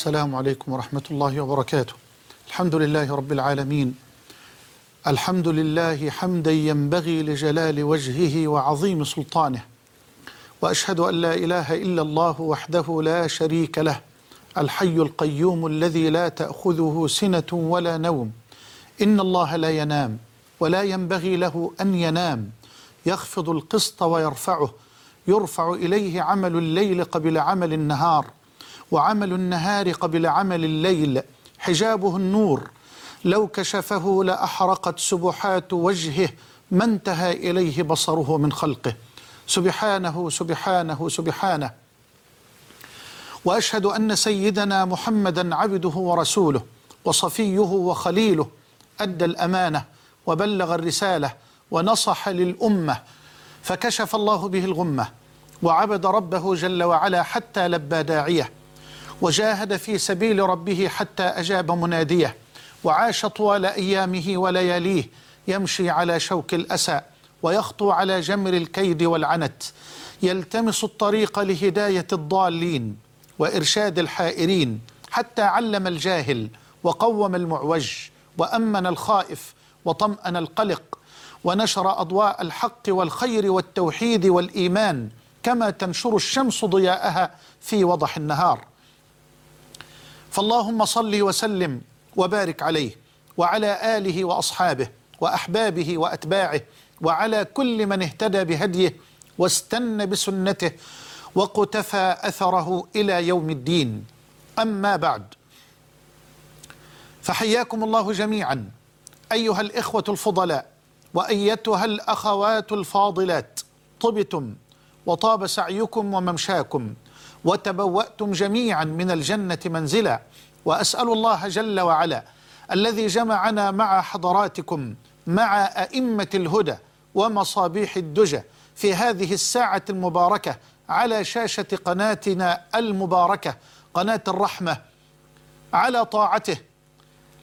السلام عليكم ورحمة الله وبركاته. الحمد لله رب العالمين. الحمد لله حمدا ينبغي لجلال وجهه وعظيم سلطانه. وأشهد أن لا إله إلا الله وحده لا شريك له. الحي القيوم الذي لا تأخذه سنة ولا نوم. إن الله لا ينام ولا ينبغي له أن ينام. يخفض القسط ويرفعه. يرفع إليه عمل الليل قبل عمل النهار. وعمل النهار قبل عمل الليل حجابه النور. لو كشفه لأحرقت سبحات وجهه ما انتهى إليه بصره من خلقه. سبحانه سبحانه سبحانه. وأشهد أن سيدنا محمدا عبده ورسوله وصفيه وخليله أدى الأمانة وبلغ الرسالة ونصح للأمة. فكشف الله به الغمة وعبد ربه جل وعلا حتى لبى داعيه. وجاهد في سبيل ربه حتى أجاب مناديه وعاش طوال أيامه ولياليه يمشي على شوك الأسى ويخطو على جمر الكيد والعنت. يلتمس الطريق لهداية الضالين وإرشاد الحائرين حتى علم الجاهل وقوم المعوج وأمن الخائف وطمأن القلق ونشر أضواء الحق والخير والتوحيد والإيمان كما تنشر الشمس ضياءها في وضح النهار. فاللهم صل وسلم وبارك عليه وعلى آله وأصحابه وأحبابه وأتباعه وعلى كل من اهتدى بهديه واستنى بسنته وقتفى أثره إلى يوم الدين. أما بعد فحياكم الله جميعا أيها الإخوة الفضلاء وأيتها الأخوات الفاضلات طبتم وطاب سعيكم وممشاكم. وتبوأتم جميعا من الجنة منزلا. وأسأل الله جل وعلا الذي جمعنا مع حضراتكم مع أئمة الهدى ومصابيح الدجى في هذه الساعة المباركة على شاشة قناتنا المباركة قناة الرحمة على طاعته.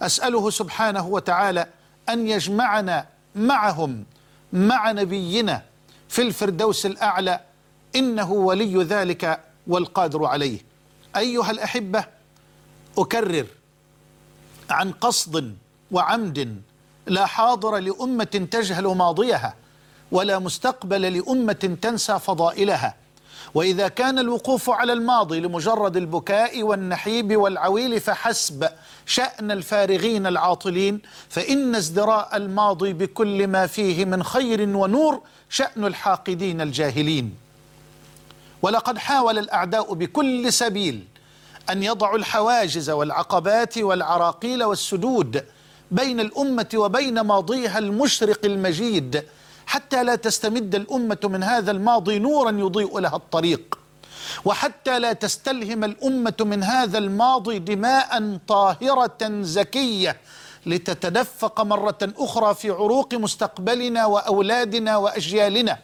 أسأله سبحانه وتعالى أن يجمعنا معهم مع نبينا في الفردوس الأعلى. إنه ولي ذلك والقادر عليه. أيها الأحبة أكرر عن قصد وعمد لا حاضر لأمة تجهل ماضيها ولا مستقبل لأمة تنسى فضائلها. وإذا كان الوقوف على الماضي لمجرد البكاء والنحيب والعويل فحسب شأن الفارغين العاطلين فإن ازدراء الماضي بكل ما فيه من خير ونور شأن الحاقدين الجاهلين. ولقد حاول الأعداء بكل سبيل أن يضعوا الحواجز والعقبات والعراقيل والسدود بين الأمة وبين ماضيها المشرق المجيد حتى لا تستمد الأمة من هذا الماضي نورا يضيء لها الطريق. وحتى لا تستلهم الأمة من هذا الماضي دماء طاهرة زكية لتتدفق مرة أخرى في عروق مستقبلنا وأولادنا وأجيالنا.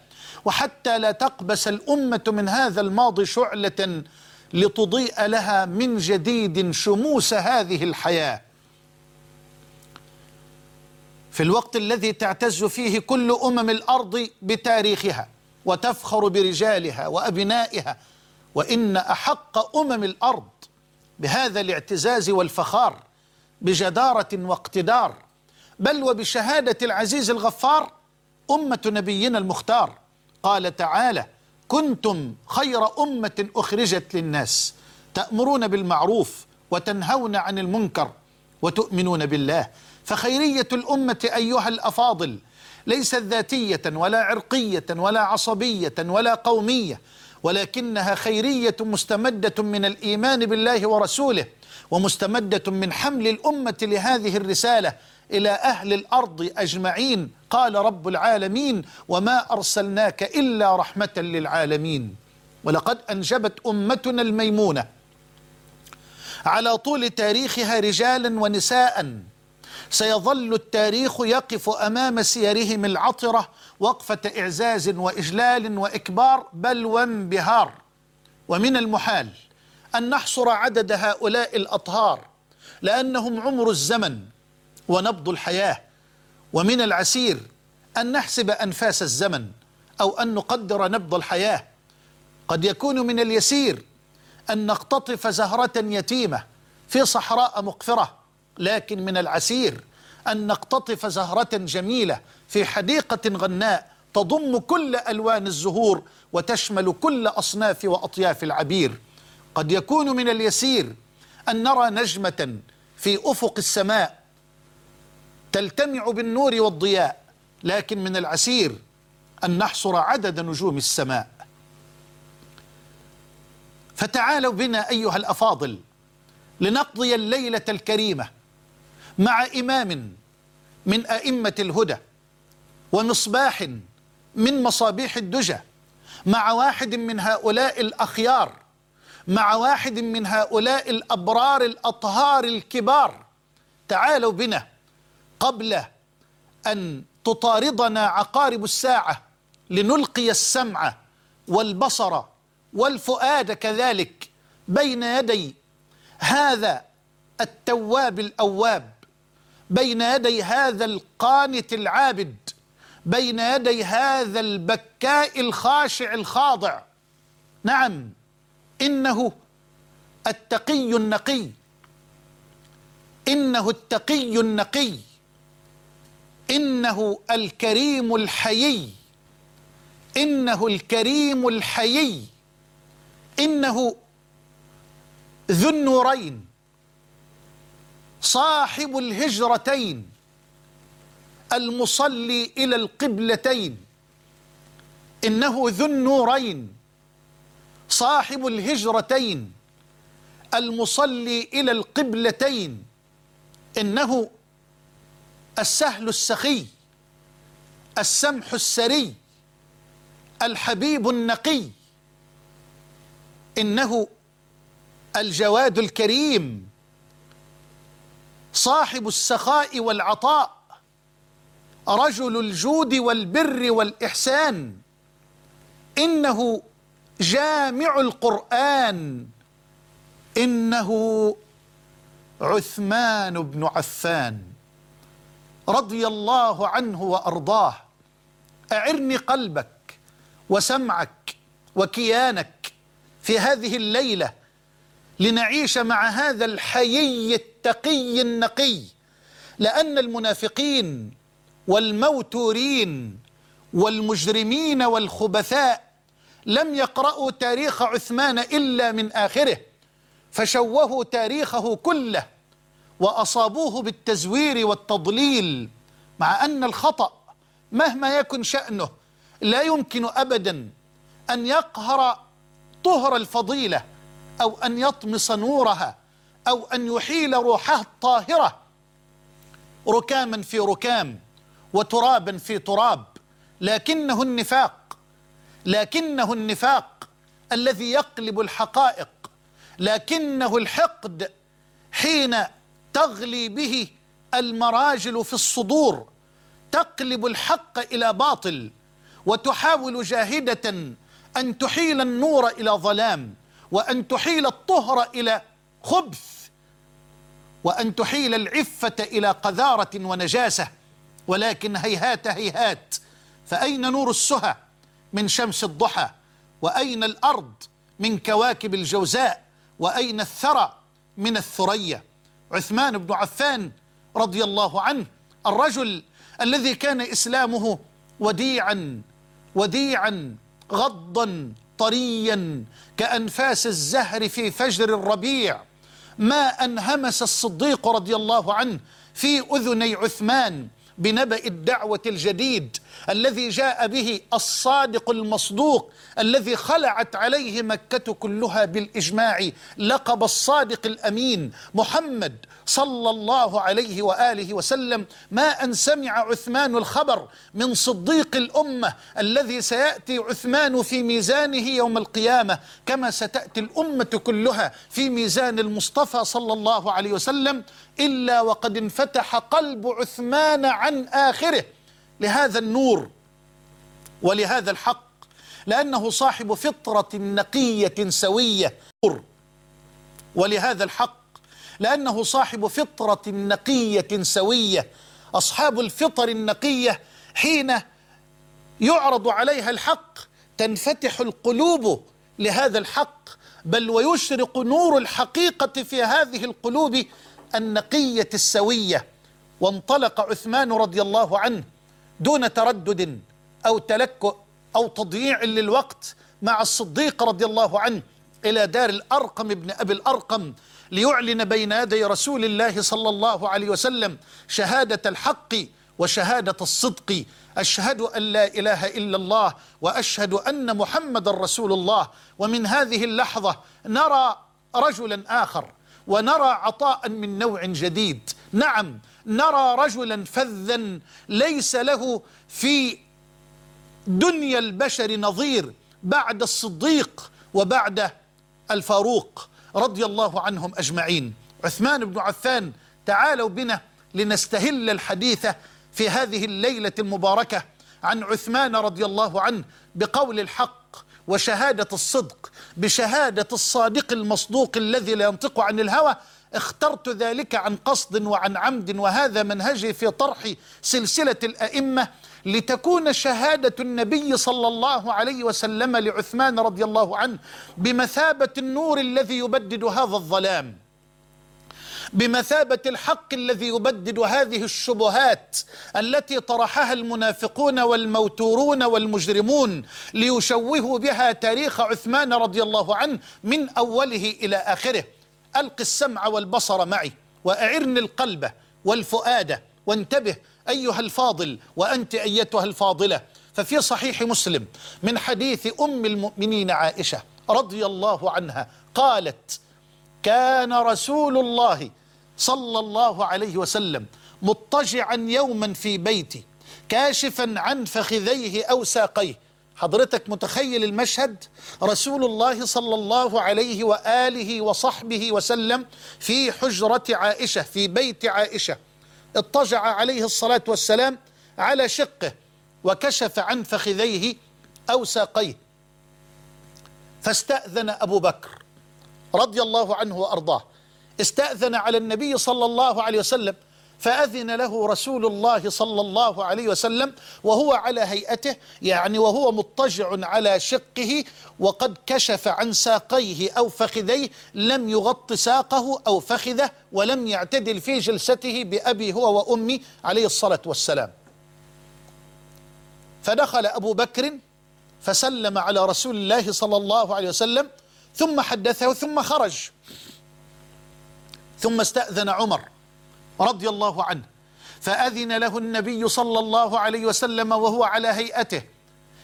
وحتى لا تقبس الأمة من هذا الماضي شعلة لتضيء لها من جديد شموس هذه الحياة. في الوقت الذي تعتز فيه كل أمم الأرض بتاريخها وتفخر برجالها وأبنائها وإن أحق أمم الأرض بهذا الاعتزاز والفخار بجدارة واقتدار بل وبشهادة العزيز الغفار أمة نبينا المختار. قال تعالى كنتم خير أمة أخرجت للناس تأمرون بالمعروف وتنهون عن المنكر وتؤمنون بالله فخيرية الأمة أيها الأفاضل ليست ذاتية ولا عرقية ولا عصبية ولا قومية ولكنها خيرية مستمدة من الإيمان بالله ورسوله ومستمدة من حمل الأمة لهذه الرسالة إلى أهل الأرض أجمعين. قال رب العالمين وما أرسلناك إلا رحمة للعالمين. ولقد أنجبت أمتنا الميمونة على طول تاريخها رجالا ونساء. سيظل التاريخ يقف أمام سيرهم العطرة وقفة إعزاز وإجلال وإكبار بل وانبهار. ومن المحال أن نحصر عدد هؤلاء الأطهار لأنهم عمر الزمن. ونبض الحياة. ومن العسير أن نحسب أنفاس الزمن أو أن نقدر نبض الحياة. قد يكون من اليسير أن نقتطف زهرة يتيمة في صحراء مقفرة. لكن من العسير أن نقتطف زهرة جميلة في حديقة غناء تضم كل ألوان الزهور وتشمل كل أصناف وأطياف العبير. قد يكون من اليسير أن نرى نجمة في أفق السماء تلتمع بالنور والضياء لكن من العسير أن نحصر عدد نجوم السماء. فتعالوا بنا أيها الأفاضل لنقضي الليلة الكريمة مع إمام من أئمة الهدى ومصباح من مصابيح الدجى مع واحد من هؤلاء الأخيار مع واحد من هؤلاء الأبرار الأطهار الكبار. تعالوا بنا قبل أن تطاردنا عقارب الساعة لنلقي السمع والبصر والفؤاد كذلك بين يدي هذا التواب الأواب بين يدي هذا القانت العابد بين يدي هذا البكاء الخاشع الخاضع. نعم إنه التقي النقي إنه التقي النقي. إنه الكريم الحيي. إنه الكريم الحيي. إنه ذو النورين. صاحب الهجرتين. المصلي إلى القبلتين. إنه ذو النورين. صاحب الهجرتين. المصلي إلى القبلتين. إنه السهل السخي السمح السري الحبيب النقي. إنه الجواد الكريم صاحب السخاء والعطاء رجل الجود والبر والإحسان. إنه جامع القرآن. إنه عثمان بن عفان. رضي الله عنه وأرضاه. أعرني قلبك وسمعك وكيانك في هذه الليلة لنعيش مع هذا الحيي التقي النقي. لأن المنافقين والموتورين والمجرمين والخبثاء لم يقرأوا تاريخ عثمان إلا من آخره فشوهوا تاريخه كله. وأصابوه بالتزوير والتضليل مع أن الخطأ مهما يكن شأنه لا يمكن أبدا أن يقهر طهر الفضيلة أو أن يطمس نورها أو أن يحيل روحها الطاهرة. ركاما في ركام وترابا في تراب لكنه النفاق لكنه النفاق الذي يقلب الحقائق لكنه الحقد حين تغلي به المراجل في الصدور تقلب الحق إلى باطل وتحاول جاهدة أن تحيل النور إلى ظلام وأن تحيل الطهر إلى خبث وأن تحيل العفة إلى قذارة ونجاسة ولكن هيهات هيهات فأين نور السهى من شمس الضحى؟ وأين الأرض من كواكب الجوزاء؟ وأين الثرى من الثريا؟ عثمان بن عفان رضي الله عنه الرجل الذي كان إسلامه وديعا وديعا غضا طريا كأنفاس الزهر في فجر الربيع ما أنهمس الصديق رضي الله عنه في أذني عثمان بنبأ الدعوة الجديد. الذي جاء به الصادق المصدوق الذي خلعت عليه مكة كلها بالإجماع لقب الصادق الأمين محمد صلى الله عليه وآله وسلم. ما أن سمع عثمان الخبر من صديق الأمة الذي سيأتي عثمان في ميزانه يوم القيامة كما ستأتي الأمة كلها في ميزان المصطفى صلى الله عليه وسلم إلا وقد انفتح قلب عثمان عن آخره. لهذا النور ولهذا الحق لأنه صاحب فطرة نقية سوية. ولهذا الحق لأنه صاحب فطرة نقية سوية. أصحاب الفطر النقية حين يعرض عليها الحق تنفتح القلوب لهذا الحق. بل ويشرق نور الحقيقة في هذه القلوب النقية السوية. وانطلق عثمان رضي الله عنه دون تردد أو تلكؤ أو تضييع للوقت مع الصديق رضي الله عنه إلى دار الأرقم ابن أبي الأرقم ليعلن بين يدي رسول الله صلى الله عليه وسلم شهادة الحق وشهادة الصدق. أشهد أن لا إله إلا الله وأشهد أن محمد رسول الله. ومن هذه اللحظة نرى رجلا آخر ونرى عطاء من نوع جديد. نعم نرى رجلا فذا ليس له في دنيا البشر نظير بعد الصديق وبعد الفاروق رضي الله عنهم أجمعين. عثمان بن عفان تعالوا بنا لنستهل الحديث في هذه الليلة المباركة عن عثمان رضي الله عنه بقول الحق وشهادة الصدق بشهادة الصادق المصدوق الذي لا ينطق عن الهوى اخترت ذلك عن قصد وعن عمد وهذا منهجي في طرح سلسلة الأئمة لتكون شهادة النبي صلى الله عليه وسلم لعثمان رضي الله عنه بمثابة النور الذي يبدد هذا الظلام بمثابة الحق الذي يبدد هذه الشبهات التي طرحها المنافقون والموتورون والمجرمون ليشوهوا بها تاريخ عثمان رضي الله عنه من أوله إلى آخره. ألق السمع والبصر معي وأعرني القلب والفؤاد وانتبه أيها الفاضل وأنت أيتها الفاضلة. ففي صحيح مسلم من حديث أم المؤمنين عائشة رضي الله عنها قالت كان رسول الله صلى الله عليه وسلم مضطجعا يوما في بيتي كاشفا عن فخذيه أو ساقيه حضرتك متخيل المشهد؟ رسول الله صلى الله عليه وآله وصحبه وسلم في حجرة عائشة في بيت عائشة. اضطجع عليه الصلاة والسلام على شقه وكشف عن فخذيه أو ساقيه. فاستأذن أبو بكر رضي الله عنه وأرضاه. استأذن على النبي صلى الله عليه وسلم فأذن له رسول الله صلى الله عليه وسلم وهو على هيئته يعني وهو مضطجع على شقه وقد كشف عن ساقيه أو فخذيه لم يغط ساقه أو فخذه ولم يعتدل في جلسته بأبي هو وأمي عليه الصلاة والسلام. فدخل أبو بكر فسلم على رسول الله صلى الله عليه وسلم ثم حدثه ثم خرج ثم استأذن عمر. رضي الله عنه. فأذن له النبي صلى الله عليه وسلم وهو على هيئته.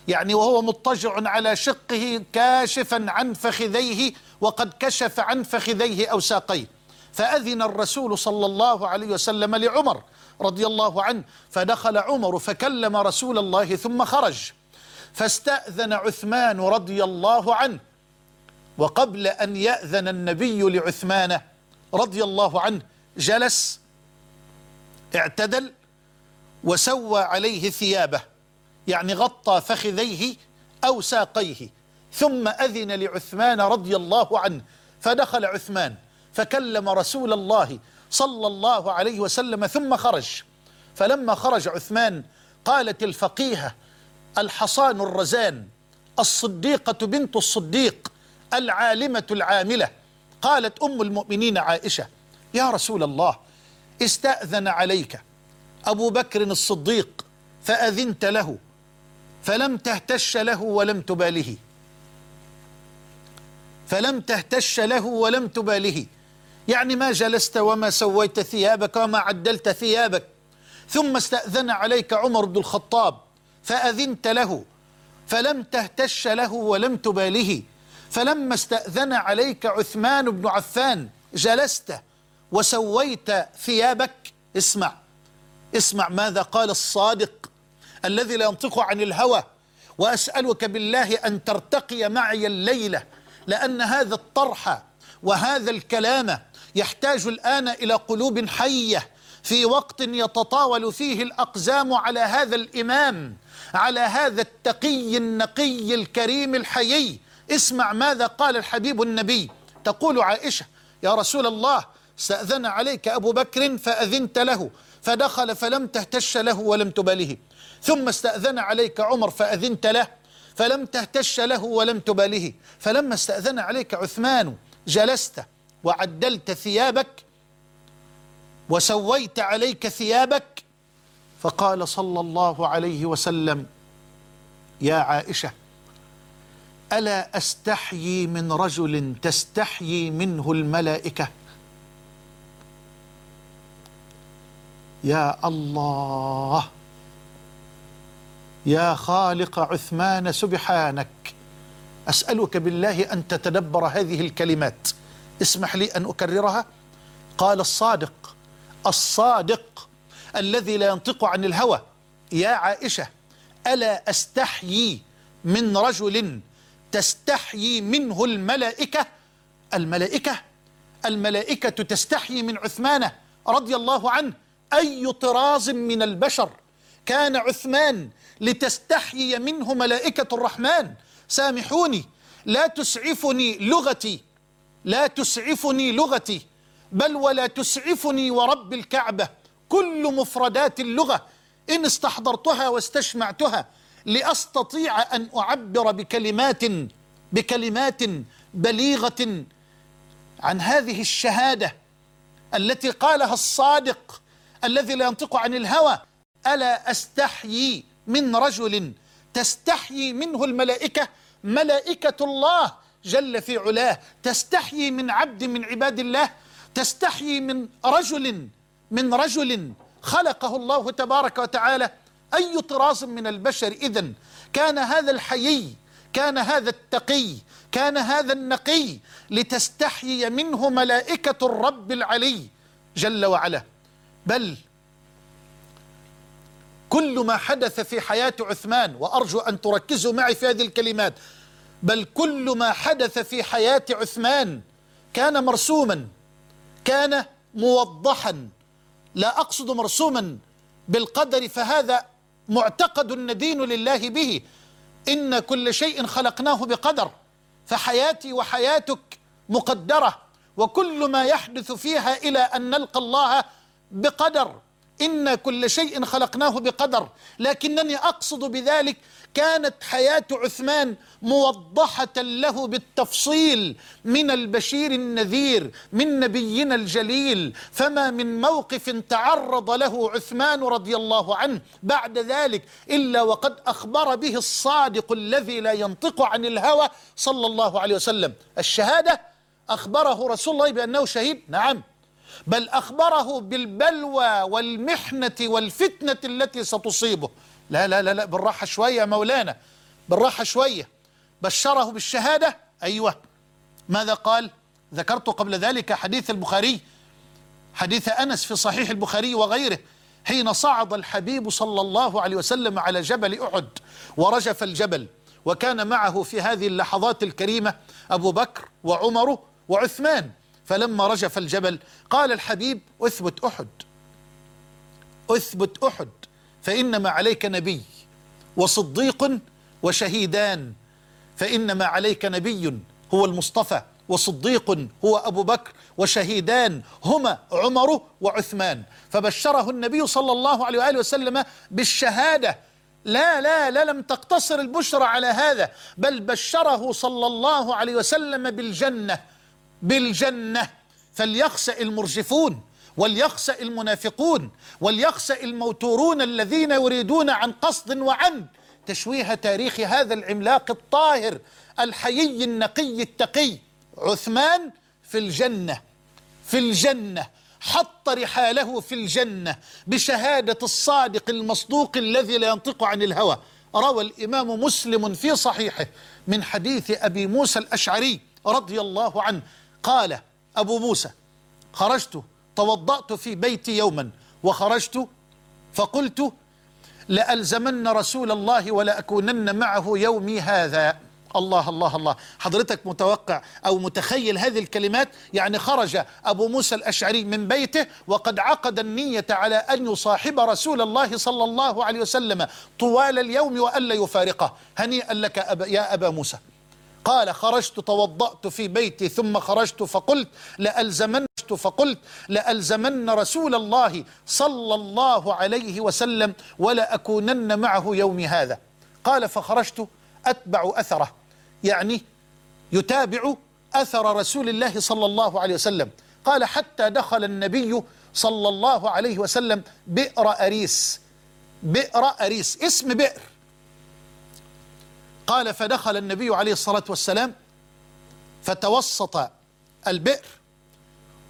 يعني وهو مضطجع على شقه كاشفا عن فخذيه وقد كشف عن فخذيه أو ساقيه. فأذن الرسول صلى الله عليه وسلم لعمر رضي الله عنه. فدخل عمر فكلم رسول الله ثم خرج. فاستأذن عثمان رضي الله عنه. وقبل أن يأذن النبي لعثمان رضي الله عنه جلس اعتدل وسوى عليه ثيابه يعني غطى فخذيه أو ساقيه. ثم أذن لعثمان رضي الله عنه فدخل عثمان فكلم رسول الله صلى الله عليه وسلم ثم خرج. فلما خرج عثمان قالت الفقيهة الحصان الرزان الصديقة بنت الصديق العالمة العاملة. قالت أم المؤمنين عائشة يا رسول الله استأذن عليك أبو بكر الصديق فأذنت له فلم تهتش له ولم تباله. فلم تهتش له ولم تباله. يعني ما جلست وما سويت ثيابك وما عدلت ثيابك. ثم استأذن عليك عمر بن الخطاب فأذنت له فلم تهتش له ولم تباله. فلما استأذن عليك عثمان بن عفان جلست وسويت ثيابك. اسمع اسمع ماذا قال الصادق الذي لا ينطق عن الهوى وأسألك بالله أن ترتقي معي الليلة لأن هذا الطرح وهذا الكلام يحتاج الآن إلى قلوب حية في وقت يتطاول فيه الأقزام على هذا الإمام على هذا التقي النقي الكريم الحيي. اسمع ماذا قال الحبيب النبي. تقول عائشة يا رسول الله استأذن عليك أبو بكر فأذنت له فدخل فلم تهتش له ولم تباله. ثم استأذن عليك عمر فأذنت له فلم تهتش له ولم تباله. فلما استأذن عليك عثمان جلست وعدلت ثيابك وسويت عليك ثيابك فقال صلى الله عليه وسلم يا عائشة ألا أستحيي من رجل تستحيي منه الملائكة؟ يا الله. يا خالق عثمان سبحانك. أسألك بالله أن تتدبر هذه الكلمات. اسمح لي أن أكررها. قال الصادق. الصادق الذي لا ينطق عن الهوى. يا عائشة ألا أستحيي من رجل تستحيي منه الملائكة؟ الملائكة؟ الملائكة تستحيي من عثمان رضي الله عنه. أي طراز من البشر كان عثمان لتستحيي منه ملائكة الرحمن. سامحوني لا تسعفني لغتي لا تسعفني لغتي بل ولا تسعفني ورب الكعبة. كل مفردات اللغة إن استحضرتها واستشمعتها لأستطيع أن أعبر بكلمات بكلمات بليغة عن هذه الشهادة التي قالها الصادق الذي لا ينطق عن الهوى. ألا أستحيي من رجل تستحيي منه الملائكة؟ ملائكة الله جل في علاه. تستحيي من عبد من عباد الله؟ تستحيي من رجل من رجل خلقه الله تبارك وتعالى؟ أي طراز من البشر إذن؟ كان هذا الحيي كان هذا التقي كان هذا النقي لتستحيي منه ملائكة الرب العلي جل وعلا. بل كل ما حدث في حياة عثمان وأرجو أن تركزوا معي في هذه الكلمات بل كل ما حدث في حياة عثمان كان مرسوما كان موضحا. لا أقصد مرسوما بالقدر فهذا معتقد ندين لله به. إن كل شيء خلقناه بقدر فحياتي وحياتك مقدرة وكل ما يحدث فيها إلى أن نلقى الله بقدر. إن كل شيء خلقناه بقدر. لكنني أقصد بذلك كانت حياة عثمان موضحة له بالتفصيل من البشير النذير من نبينا الجليل. فما من موقف تعرض له عثمان رضي الله عنه بعد ذلك إلا وقد أخبر به الصادق الذي لا ينطق عن الهوى صلى الله عليه وسلم. الشهادة أخبره رسول الله بأنه شهيد؟ نعم. بل أخبره بالبلوى والمحنة والفتنة التي ستصيبه. لا لا لا لا بالراحة شوية مولانا بالراحة شوية. بشره بالشهادة. أيوة. ماذا قال؟ ذكرت قبل ذلك حديث البخاري حديث أنس في صحيح البخاري وغيره حين صعد الحبيب صلى الله عليه وسلم على جبل أحد ورجف الجبل وكان معه في هذه اللحظات الكريمة أبو بكر وعمر وعثمان. فلما رجف الجبل قال الحبيب أثبت أحد أثبت أحد فإنما عليك نبي وصديق وشهيدان فإنما عليك نبي هو المصطفى وصديق هو أبو بكر وشهيدان هما عمر وعثمان. فبشره النبي صلى الله عليه وآله وسلم بالشهادة. لا لا لا لم تقتصر البشرى على هذا بل بشره صلى الله عليه وسلم بالجنة. بالجنة فليخسأ المرجفون وليخسأ المنافقون وليخسأ الموتورون الذين يريدون عن قصد وعمد تشويه تاريخ هذا العملاق الطاهر الحيي النقي التقي عثمان في الجنة في الجنة. حط رحاله في الجنة بشهادة الصادق المصدوق الذي لا ينطق عن الهوى. روى الإمام مسلم في صحيحه من حديث أبي موسى الأشعري رضي الله عنه. قال أبو موسى خرجت توضأت في بيتي يوما وخرجت فقلت لألزمن رسول الله ولأكونن معه يومي هذا. الله الله الله. حضرتك متوقع أو متخيل هذه الكلمات؟ يعني خرج أبو موسى الأشعري من بيته وقد عقد النية على أن يصاحب رسول الله صلى الله عليه وسلم طوال اليوم وألا يفارقه. هنيئا لك يا أبا موسى. قال خرجت توضأت في بيتي ثم خرجت فقلت لألزمن فقلت لألزمن رسول الله صلى الله عليه وسلم ولأكونن معه يومي هذا. قال فخرجت أتبع أثره. يعني يتابع أثر رسول الله صلى الله عليه وسلم. قال حتى دخل النبي صلى الله عليه وسلم بئر أريس. بئر أريس. اسم بئر. قال فدخل النبي عليه الصلاة والسلام فتوسط البئر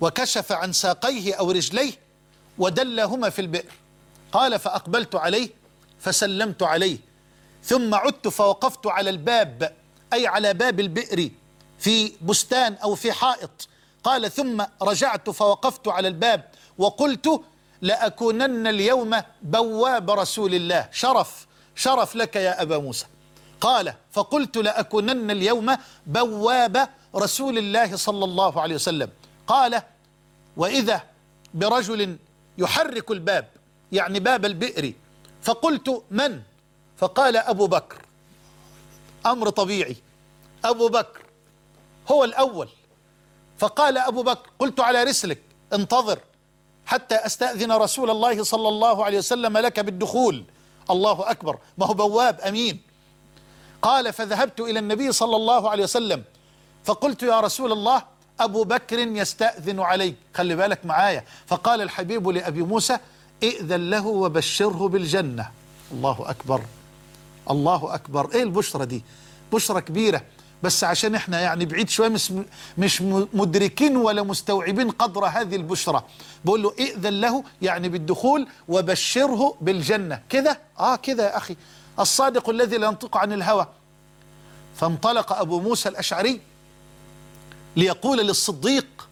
وكشف عن ساقيه أو رجليه ودلهما في البئر. قال فأقبلت عليه فسلمت عليه ثم عدت فوقفت على الباب أي على باب البئر في بستان أو في حائط. قال ثم رجعت فوقفت على الباب وقلت لأكونن اليوم بواب رسول الله. شرف شرف لك يا أبا موسى. قال فقلت لأكونن اليوم بواب رسول الله صلى الله عليه وسلم. قال وإذا برجل يحرك الباب يعني باب البئر فقلت من؟ فقال أبو بكر. أمر طبيعي. أبو بكر هو الأول. فقال أبو بكر قلت على رسلك انتظر حتى أستأذن رسول الله صلى الله عليه وسلم لك بالدخول. الله أكبر. ما هو بواب أمين. قال فذهبت إلى النبي صلى الله عليه وسلم. فقلت يا رسول الله أبو بكر يستأذن عليك. خلي بالك معايا. فقال الحبيب لأبي موسى ائذن له وبشره بالجنة. الله أكبر. الله أكبر. إيه البشرة دي؟ بشرة كبيرة. بس عشان إحنا يعني بعيد شوية مش, مش مدركين ولا مستوعبين قدر هذه البشرة. بقول له ائذن له يعني بالدخول وبشره بالجنة. كده؟ آه كده يا أخي. الصادق الذي لا ينطق عن الهوى. فانطلق أبو موسى الأشعري ليقول للصديق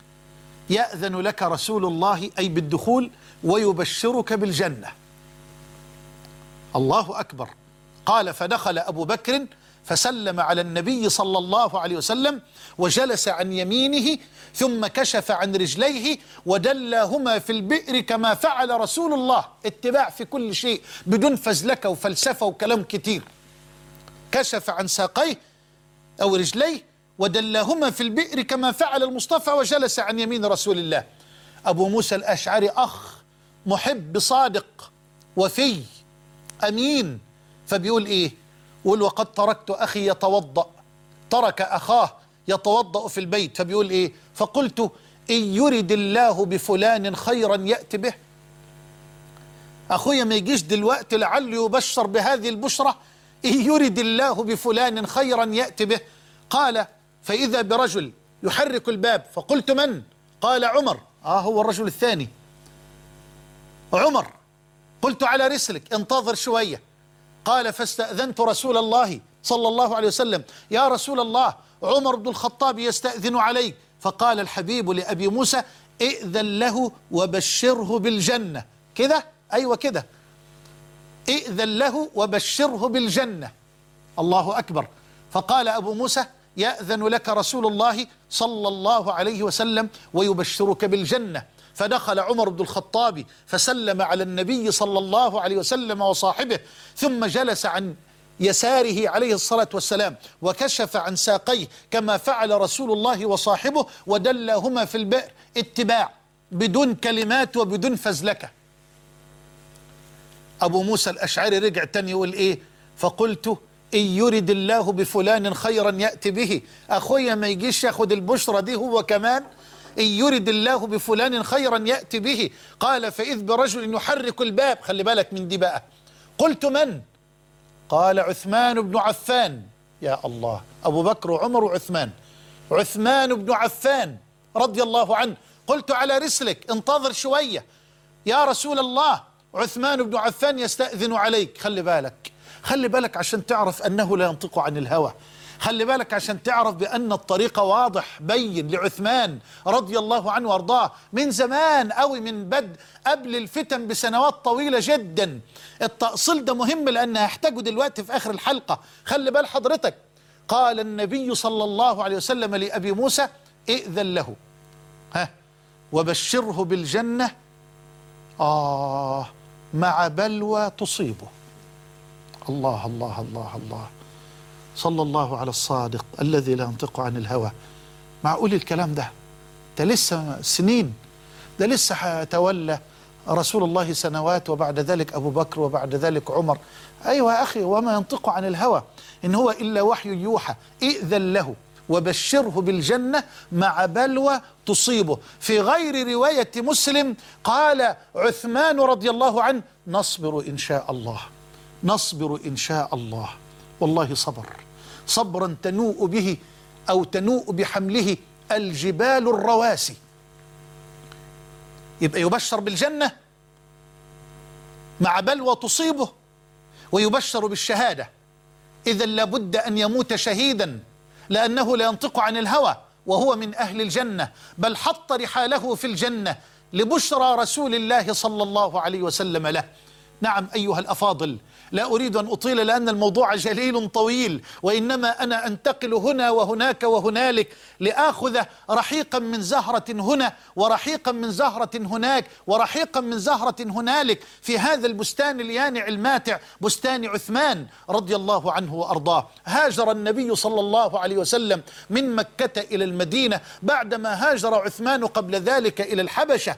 يأذن لك رسول الله أي بالدخول ويبشرك بالجنة. الله أكبر. قال فدخل أبو بكر فسلم على النبي صلى الله عليه وسلم وجلس عن يمينه ثم كشف عن رجليه ودلاهما في البئر كما فعل رسول الله. اتباع في كل شيء بدون فزلكة وفلسفة وكلام كتير. كشف عن ساقيه أو رجليه ودلاهما في البئر كما فعل المصطفى وجلس عن يمين رسول الله. أبو موسى الأشعري أخ محب صادق وفي أمين. فبيقول إيه؟ يقول وقد تركت أخي يتوضأ. ترك أخاه يتوضأ في البيت. فبيقول إيه؟ فقلت إن يرد الله بفلان خيرا يأتي به. أخويا ما يجيش دلوقتي لعله يبشر بهذه البشرة. إن يرد الله بفلان خيرا يأتي به. قال فإذا برجل يحرك الباب فقلت من؟ قال عمر. آه هو الرجل الثاني. عمر قلت على رسلك انتظر شوية. قال فاستأذنت رسول الله صلى الله عليه وسلم. يا رسول الله عمر بن الخطاب يستأذن عليك. فقال الحبيب لأبي موسى ائذن له وبشره بالجنة. كده؟ أيوة كده. ائذن له وبشره بالجنة. الله أكبر. فقال أبو موسى يأذن لك رسول الله صلى الله عليه وسلم ويبشرك بالجنة. فدخل عمر بن الخطاب فسلم على النبي صلى الله عليه وسلم وصاحبه ثم جلس عن يساره عليه الصلاة والسلام وكشف عن ساقيه كما فعل رسول الله وصاحبه ودلهما في البئر اتباع بدون كلمات وبدون فزلكة. أبو موسى الأشعري رجع تاني يقول إيه؟ فقلت إن يرد الله بفلان خيرا يأتي به. أخويا ما يجيش ياخد البشرة دي هو كمان؟ إن يرد الله بفلان خيرا يأتي به. قال فإذ برجل يحرك الباب خلي بالك من دي بقى. قلت من؟ قال عثمان بن عفان. يا الله أبو بكر وعمر وعثمان. عثمان بن عفان رضي الله عنه. قلت على رسلك انتظر شوية. يا رسول الله عثمان بن عفان يستأذن عليك. خلي بالك خلي بالك عشان تعرف أنه لا ينطق عن الهوى. خلي بالك عشان تعرف بأن الطريق واضح بين لعثمان رضي الله عنه وأرضاه من زمان قوي من بد قبل الفتن بسنوات طويلة جدا. التأصيل ده مهم لأن هحتاجه دلوقتي في آخر الحلقة. خلي بال حضرتك قال النبي صلى الله عليه وسلم لأبي موسى ائذن له. ها؟ وبشره بالجنة. آه مع بلوى تصيبه. الله الله الله الله. صلى الله على الصادق الذي لا ينطق عن الهوى. معقول الكلام ده ده لسه سنين ده لسه هيتولى رسول الله سنوات وبعد ذلك أبو بكر وبعد ذلك عمر. أيها أخي وما ينطق عن الهوى. إن هو إلا وحي يوحى ائذن له وبشره بالجنة مع بلوى تصيبه. في غير رواية مسلم قال عثمان رضي الله عنه نصبر إن شاء الله نصبر إن شاء الله. والله صبر. صبرا تنوء به أو تنوء بحمله الجبال الرواسي. يبقى يبشر بالجنة مع بلوى تصيبه ويبشر بالشهادة. إذا لابد أن يموت شهيدا لأنه لا ينطق عن الهوى وهو من أهل الجنة بل حط رحاله في الجنة لبشرى رسول الله صلى الله عليه وسلم له. نعم أيها الأفاضل لا أريد أن أطيل لأن الموضوع جليل طويل وإنما أنا أنتقل هنا وهناك وهنالك لآخذ رحيقا من زهرة هنا ورحيقا من زهرة هناك ورحيقا من زهرة هنالك في هذا البستان اليانع الماتع بستان عثمان رضي الله عنه وأرضاه. هاجر النبي صلى الله عليه وسلم من مكة إلى المدينة بعدما هاجر عثمان قبل ذلك إلى الحبشة.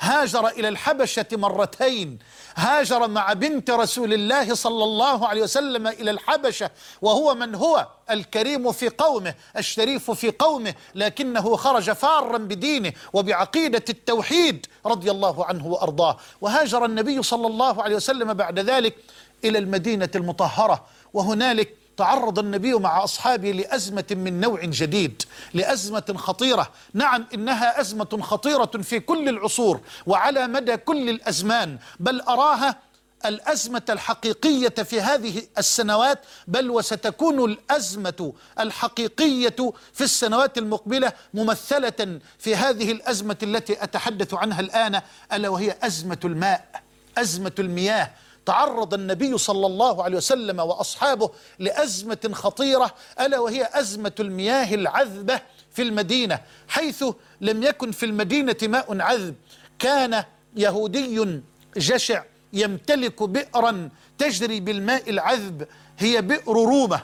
هاجر إلى الحبشة مرتين. هاجر مع بنت رسول الله صلى الله عليه وسلم إلى الحبشة وهو من هو؟ الكريم في قومه الشريف في قومه لكنه خرج فارا بدينه وبعقيدة التوحيد رضي الله عنه وأرضاه. وهاجر النبي صلى الله عليه وسلم بعد ذلك إلى المدينة المطهرة وهنالك تعرض النبي مع أصحابه لأزمة من نوع جديد لأزمة خطيرة. نعم إنها أزمة خطيرة في كل العصور وعلى مدى كل الأزمان بل أراها الأزمة الحقيقية في هذه السنوات بل وستكون الأزمة الحقيقية في السنوات المقبلة ممثلة في هذه الأزمة التي أتحدث عنها الآن ألا وهي أزمة الماء أزمة المياه. تعرض النبي صلى الله عليه وسلم وأصحابه لأزمة خطيرة ألا وهي أزمة المياه العذبة في المدينة حيث لم يكن في المدينة ماء عذب. كان يهودي جشع يمتلك بئرا تجري بالماء العذب هي بئر رومة.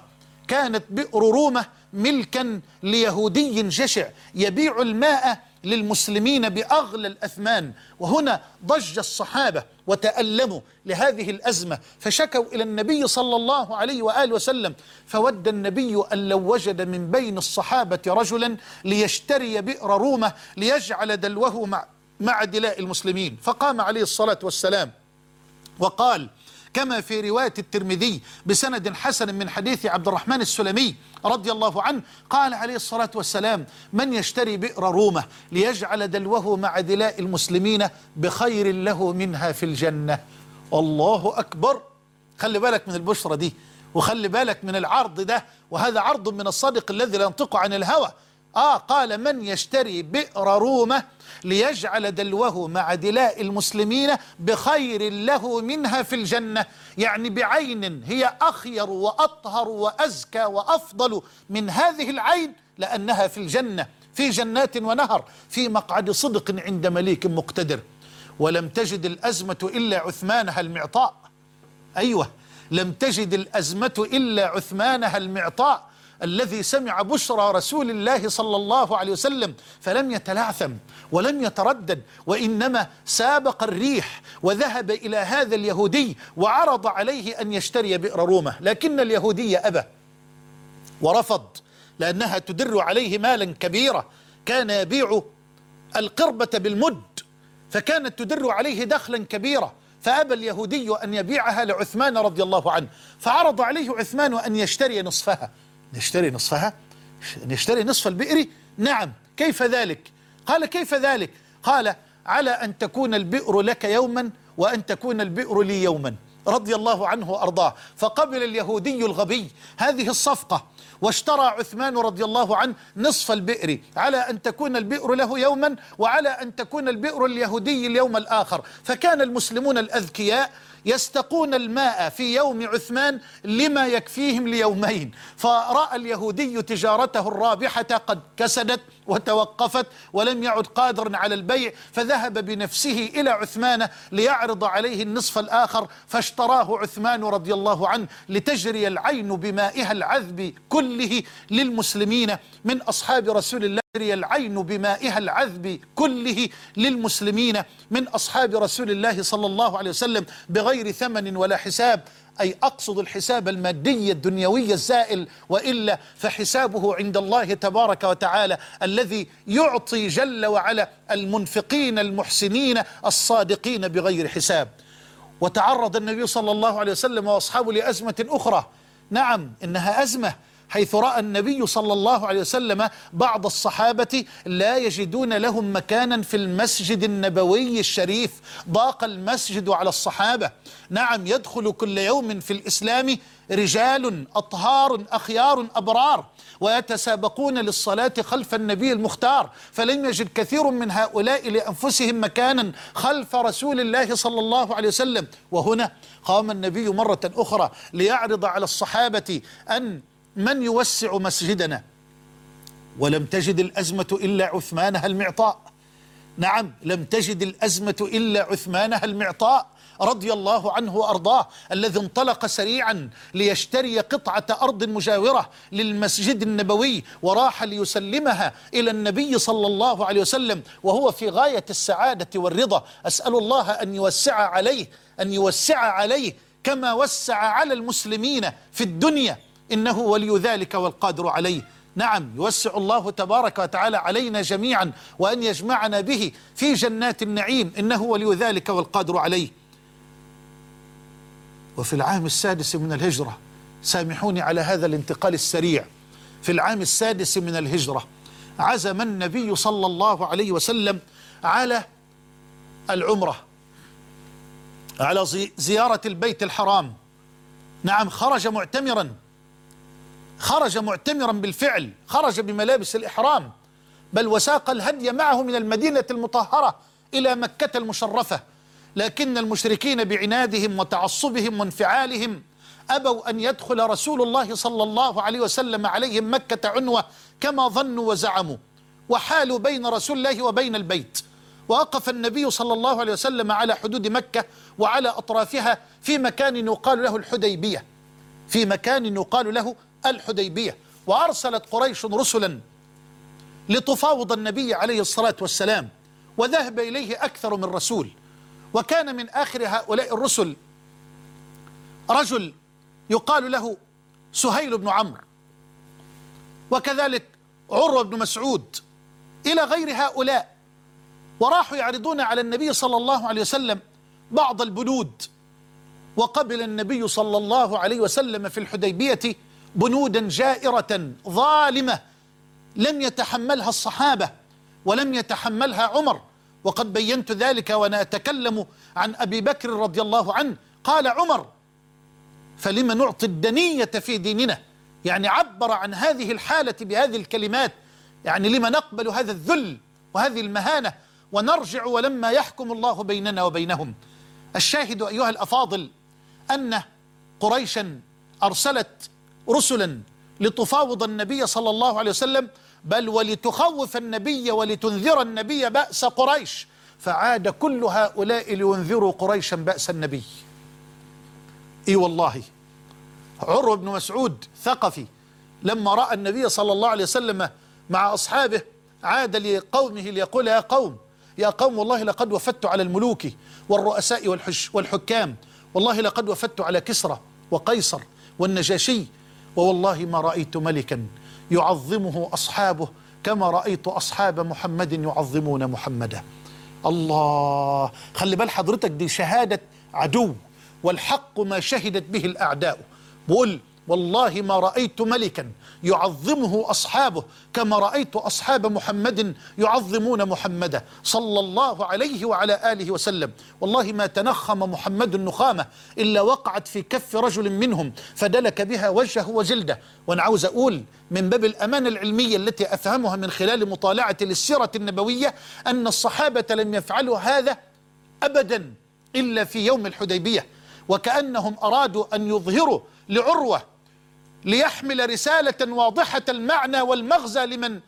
كانت بئر رومة ملكا ليهودي جشع يبيع الماء للمسلمين بأغلى الأثمان. وهنا ضج الصحابة وتألموا لهذه الأزمة فشكوا إلى النبي صلى الله عليه وآله وسلم فود النبي أن لو وجد من بين الصحابة رجلا ليشتري بئر رومة ليجعل دلوه مع مع دلاء المسلمين. فقام عليه الصلاة والسلام وقال كما في رواية الترمذي بسند حسن من حديث عبد الرحمن السلمي رضي الله عنه قال عليه الصلاة والسلام من يشتري بئر رومة ليجعل دلوه مع دلاء المسلمين بخير له منها في الجنة. الله أكبر! خلي بالك من البشرة دي وخلي بالك من العرض ده وهذا عرض من الصادق الذي لا ينطق عن الهوى. آه قال من يشتري بئر رومة ليجعل دلوه مع دلاء المسلمين بخير له منها في الجنة. يعني بعين هي أخير وأطهر وأزكى وأفضل من هذه العين لأنها في الجنة في جنات ونهر في مقعد صدق عند مليك مقتدر. ولم تجد الأزمة إلا عثمانها المعطاء. أيوة لم تجد الأزمة إلا عثمانها المعطاء. الذي سمع بشرى رسول الله صلى الله عليه وسلم فلم يتلعثم ولم يتردد وإنما سابق الريح وذهب إلى هذا اليهودي وعرض عليه أن يشتري بئر رومة. لكن اليهودي أبى ورفض لأنها تدر عليه مالا كبيرا. كان يبيع القربة بالمد فكانت تدر عليه دخلا كبيرا. فأبى اليهودي أن يبيعها لعثمان رضي الله عنه فعرض عليه عثمان أن يشتري نصفها. نشتري نصفها؟ نشتري نصف البئر؟ نعم. كيف ذلك؟ قال كيف ذلك؟ قال على أن تكون البئر لك يوما وأن تكون البئر لي يوما. رضي الله عنه وأرضاه. فقبل اليهودي الغبي هذه الصفقة واشترى عثمان رضي الله عنه نصف البئر. على أن تكون البئر له يوما وعلى أن تكون البئر اليهودي اليوم الآخر. فكان المسلمون الأذكياء يستقون الماء في يوم عثمان لما يكفيهم ليومين. فرأى اليهودي تجارته الرابحة قد كسدت وتوقفت ولم يعد قادرا على البيع فذهب بنفسه إلى عثمان ليعرض عليه النصف الآخر فاشترى اشتراه عثمان رضي الله عنه لتجري العين بمائها العذب كله للمسلمين. من أصحاب رسول الله تجري العين بمائها العذب كله للمسلمين. من أصحاب رسول الله صلى الله عليه وسلم بغير ثمن ولا حساب أي أقصد الحساب المادي الدنيوي الزائل وإلا فحسابه عند الله تبارك وتعالى الذي يعطي جل وعلا المنفقين المحسنين الصادقين بغير حساب. وتعرض النبي صلى الله عليه وسلم وأصحابه لأزمة أخرى. نعم إنها أزمة حيث رأى النبي صلى الله عليه وسلم بعض الصحابة لا يجدون لهم مكانا في المسجد النبوي الشريف ضاق المسجد على الصحابة. نعم يدخل كل يوم في الإسلام رجال أطهار أخيار أبرار ويتسابقون للصلاة خلف النبي المختار. فلم يجد كثير من هؤلاء لأنفسهم مكانا خلف رسول الله صلى الله عليه وسلم. وهنا قام النبي مرة أخرى ليعرض على الصحابة أن من يوسع مسجدنا؟ ولم تجد الأزمة إلا عثمانها المعطاء. نعم لم تجد الأزمة إلا عثمانها المعطاء رضي الله عنه وأرضاه الذي انطلق سريعا ليشتري قطعة أرض مجاورة للمسجد النبوي وراح ليسلمها إلى النبي صلى الله عليه وسلم وهو في غاية السعادة والرضا. أسأل الله أن يوسع عليه أن يوسع عليه كما وسع على المسلمين في الدنيا. إنه ولي ذلك والقادر عليه. نعم يوسع الله تبارك وتعالى علينا جميعا وأن يجمعنا به في جنات النعيم. إنه ولي ذلك والقادر عليه. وفي العام السادس من الهجرة سامحوني على هذا الانتقال السريع. في العام السادس من الهجرة عزم النبي صلى الله عليه وسلم على العمرة على زيارة البيت الحرام. نعم خرج معتمرا. خرج معتمرا بالفعل خرج بملابس الإحرام بل وساق الهدي معه من المدينة المطهرة إلى مكة المشرفة. لكن المشركين بعنادهم وتعصبهم وانفعالهم أبوا أن يدخل رسول الله صلى الله عليه وسلم عليهم مكة عنوة كما ظنوا وزعموا. وحالوا بين رسول الله وبين البيت. وقف النبي صلى الله عليه وسلم على حدود مكة وعلى أطرافها في مكان يقال له الحديبية. في مكان يقال له الحديبية وأرسلت قريش رسلا لتفاوض النبي عليه الصلاة والسلام وذهب إليه أكثر من رسول. وكان من آخر هؤلاء الرسل رجل يقال له سهيل بن عمرو وكذلك عروة بن مسعود إلى غير هؤلاء. وراحوا يعرضون على النبي صلى الله عليه وسلم بعض البنود وقبل النبي صلى الله عليه وسلم في الحديبية بنودا جائرة ظالمة لم يتحملها الصحابة ولم يتحملها عمر. وقد بينت ذلك وأنا أتكلم عن أبي بكر رضي الله عنه. قال عمر فلما نعطي الدنية في ديننا؟ يعني عبر عن هذه الحالة بهذه الكلمات. يعني لما نقبل هذا الذل وهذه المهانة؟ ونرجع ولما يحكم الله بيننا وبينهم. الشاهد أيها الأفاضل أن قريشا أرسلت رسلا لتفاوض النبي صلى الله عليه وسلم بل ولتخوف النبي ولتنذر النبي بأس قريش. فعاد كل هؤلاء لينذروا قريشا بأس النبي. إي والله. عروة بن مسعود ثقفي لما رأى النبي صلى الله عليه وسلم مع أصحابه عاد لقومه ليقول يا قوم يا قوم والله لقد وفدت على الملوك والرؤساء والحش والحكام. والله لقد وفدت على كسرى وقيصر والنجاشي ووالله ما رأيت ملكا يعظمه أصحابه كما رأيت أصحاب محمد يعظمون محمدا الله خلي بال حضرتك دي شهادة عدو والحق ما شهدت به الأعداء. بقول والله ما رأيت ملكا يعظمه أصحابه كما رأيت أصحاب محمد يعظمون محمدا صلى الله عليه وعلى آله وسلم. والله ما تنخم محمد النخامة إلا وقعت في كف رجل منهم فدلك بها وجهه وجلده. وأنا عاوز أقول من باب الأمانة العلمية التي أفهمها من خلال مطالعة للسيرة النبوية أن الصحابة لم يفعلوا هذا أبدا إلا في يوم الحديبية. وكأنهم أرادوا أن يظهروا لعروة ليحمل رسالة واضحة المعنى والمغزى لمن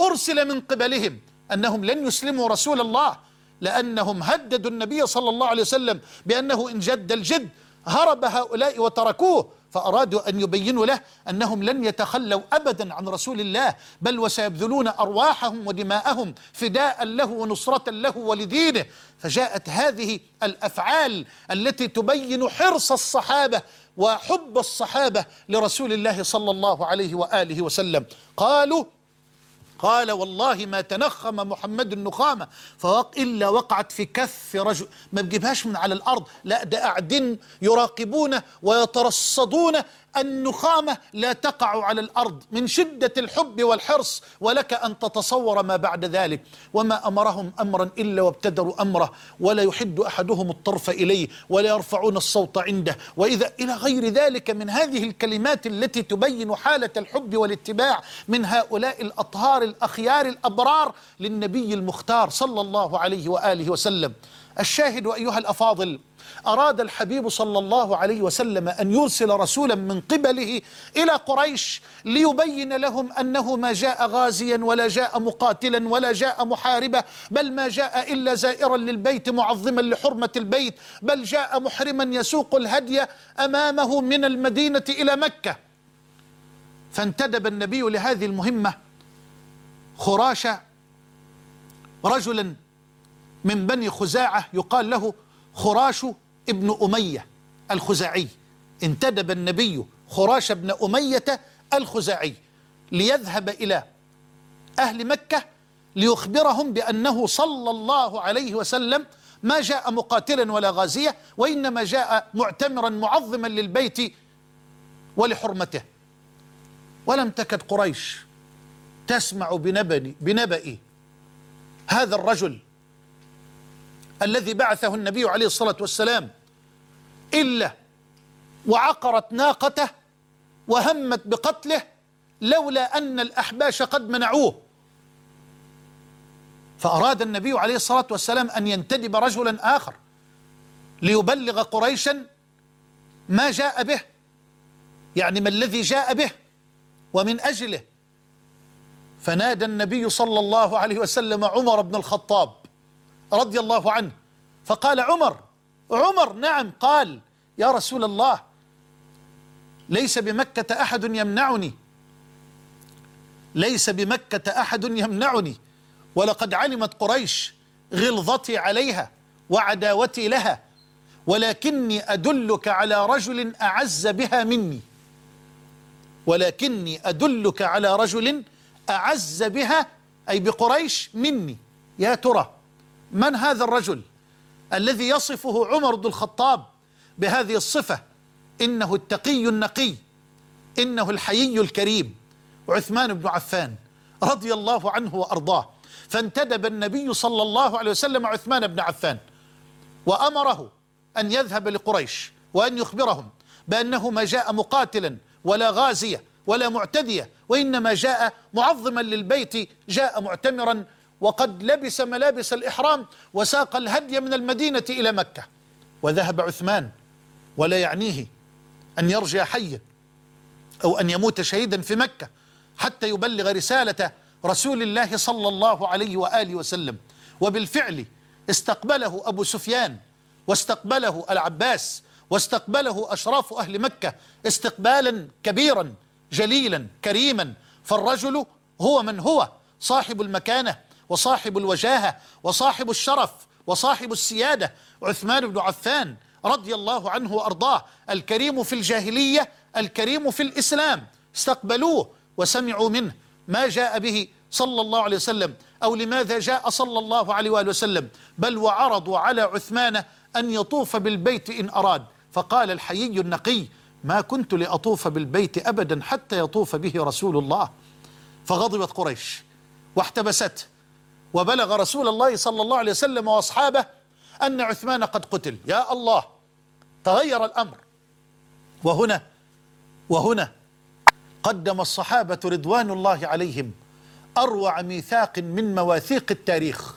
أرسل من قبلهم أنهم لن يسلموا رسول الله لأنهم هددوا النبي صلى الله عليه وسلم بأنه إن جد الجد هرب هؤلاء وتركوه فأرادوا أن يبينوا له أنهم لن يتخلوا أبدا عن رسول الله بل وسيبذلون أرواحهم ودماءهم فداء له ونصرة له ولدينه. فجاءت هذه الأفعال التي تبين حرص الصحابة وحب الصحابة لرسول الله صلى الله عليه وآله وسلم. قالوا قال والله ما تنخم محمد النخامة فوق إلا وقعت في كف رجل. ما بجيبهاش من على الأرض لا ده قاعدين يراقبون ويترصدون النخامة لا تقع على الأرض من شدة الحب والحرص ولك أن تتصور ما بعد ذلك. وما أمرهم أمرا إلا وابتدروا أمره. ولا يحد أحدهم الطرف إليه ولا يرفعون الصوت عنده. وإذا إلى غير ذلك من هذه الكلمات التي تبين حالة الحب والاتباع من هؤلاء الأطهار الأخيار الأبرار للنبي المختار صلى الله عليه وآله وسلم. الشاهد أيها الأفاضل أراد الحبيب صلى الله عليه وسلم أن يرسل رسولا من قبله إلى قريش ليبين لهم أنه ما جاء غازيا ولا جاء مقاتلا ولا جاء محاربا بل ما جاء إلا زائرا للبيت معظما لحرمة البيت بل جاء محرما يسوق الهدي أمامه من المدينة إلى مكة. فانتدب النبي لهذه المهمة. خراش رجلا من بني خزاعة يقال له خراش ابن أمية الخزاعي. انتدب النبي خراش بن أمية الخزاعي ليذهب إلى أهل مكة ليخبرهم بأنه صلى الله عليه وسلم ما جاء مقاتلا ولا غازية وإنما جاء معتمرا معظما للبيت ولحرمته. ولم تكد قريش تسمع بنبأ بنبأ هذا الرجل الذي بعثه النبي عليه الصلاة والسلام إلا وعقرت ناقته وهمت بقتله لولا أن الأحباش قد منعوه. فأراد النبي عليه الصلاة والسلام أن ينتدب رجلا آخر ليبلغ قريشا ما جاء به يعني ما الذي جاء به ومن أجله. فنادى النبي صلى الله عليه وسلم عمر بن الخطاب رضي الله عنه. فقال عمر عمر نعم قال يا رسول الله ليس بمكة أحد يمنعني. ليس بمكة أحد يمنعني ولقد علمت قريش غلظتي عليها وعداوتي لها ولكني أدلك على رجل أعز بها مني. ولكني أدلك على رجل أعز بها أي بقريش مني. يا ترى من هذا الرجل الذي يصفه عمر بن الخطاب بهذه الصفة؟ إنه التقي النقي إنه الحيي الكريم. عثمان بن عفان رضي الله عنه وأرضاه. فانتدب النبي صلى الله عليه وسلم عثمان بن عفان وأمره أن يذهب لقريش وأن يخبرهم بأنه ما جاء مقاتلا ولا غازية ولا معتدية وإنما جاء معظما للبيت جاء معتمرا وقد لبس ملابس الإحرام وساق الهدي من المدينة إلى مكة. وذهب عثمان ولا يعنيه أن يرجع حيا أو أن يموت شهيدا في مكة حتى يبلغ رسالة رسول الله صلى الله عليه وآله وسلم. وبالفعل استقبله أبو سفيان واستقبله العباس واستقبله أشراف أهل مكة استقبالا كبيرا جليلا كريما. فالرجل هو من هو صاحب المكانة. وصاحب الوجاهة وصاحب الشرف وصاحب السيادة. عثمان بن عفان رضي الله عنه وأرضاه الكريم في الجاهلية الكريم في الإسلام. استقبلوه وسمعوا منه ما جاء به صلى الله عليه وسلم أو لماذا جاء صلى الله عليه وآله وسلم. بل وعرضوا على عثمان أن يطوف بالبيت إن أراد. فقال الحيي النقي ما كنت لأطوف بالبيت أبدا حتى يطوف به رسول الله. فغضبت قريش واحتبسته وبلغ رسول الله صلى الله عليه وسلم وأصحابه أن عثمان قد قتل. يا الله تغير الأمر. وهنا وهنا قدم الصحابة رضوان الله عليهم أروع ميثاق من مواثيق التاريخ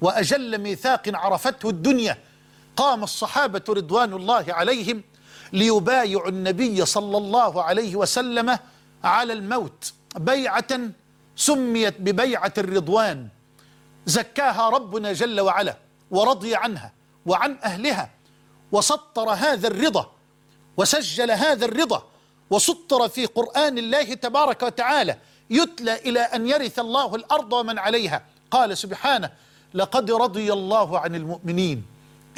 وأجل ميثاق عرفته الدنيا. قام الصحابة رضوان الله عليهم ليبايعوا النبي صلى الله عليه وسلم على الموت. بيعة سميت ببيعة الرضوان. زكاها ربنا جل وعلا ورضي عنها وعن أهلها وسطر هذا الرضا وسجل هذا الرضا وسطر في قرآن الله تبارك وتعالى يتلى إلى أن يرث الله الأرض ومن عليها. قال سبحانه لقد رضي الله عن المؤمنين.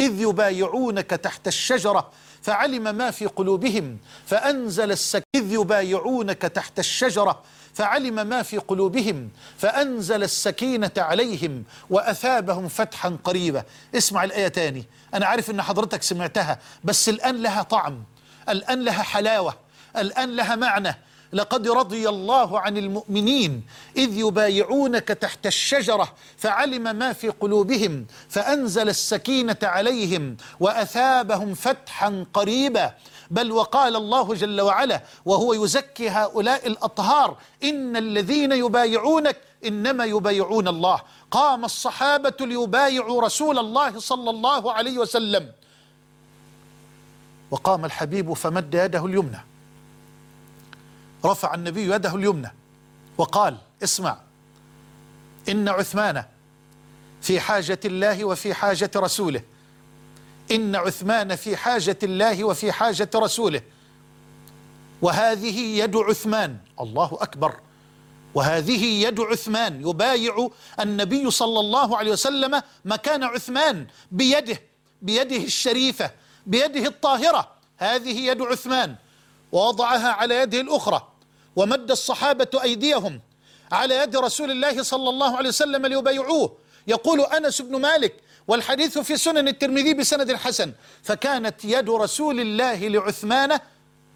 إذ يبايعونك تحت الشجرة فعلم ما في قلوبهم فأنزل السك إذ يبايعونك تحت الشجرة فعلم ما في قلوبهم فأنزل السكينة عليهم وأثابهم فتحا قريبا. اسمع الآية تاني. أنا عارف أن حضرتك سمعتها بس الآن لها طعم الآن لها حلاوة الآن لها معنى. لقد رضي الله عن المؤمنين إذ يبايعونك تحت الشجرة فعلم ما في قلوبهم فأنزل السكينة عليهم وأثابهم فتحا قريبا. بل وقال الله جل وعلا وهو يزكي هؤلاء الأطهار إن الذين يبايعونك إنما يبايعون الله. قام الصحابة ليبايعوا رسول الله صلى الله عليه وسلم. وقام الحبيب فمد يده اليمنى. رفع النبي يده اليمنى وقال اسمع إن عثمان في حاجة الله وفي حاجة رسوله. إن عثمان في حاجة الله وفي حاجة رسوله. وهذه يد عثمان. الله أكبر. وهذه يد عثمان يبايع النبي صلى الله عليه وسلم مكان عثمان بيده بيده الشريفة بيده الطاهرة. هذه يد عثمان. ووضعها على يده الأخرى. ومد الصحابة أيديهم على يد رسول الله صلى الله عليه وسلم ليبايعوه. يقول أنس بن مالك والحديث في سنن الترمذي بسند حسن فكانت يد رسول الله لعثمان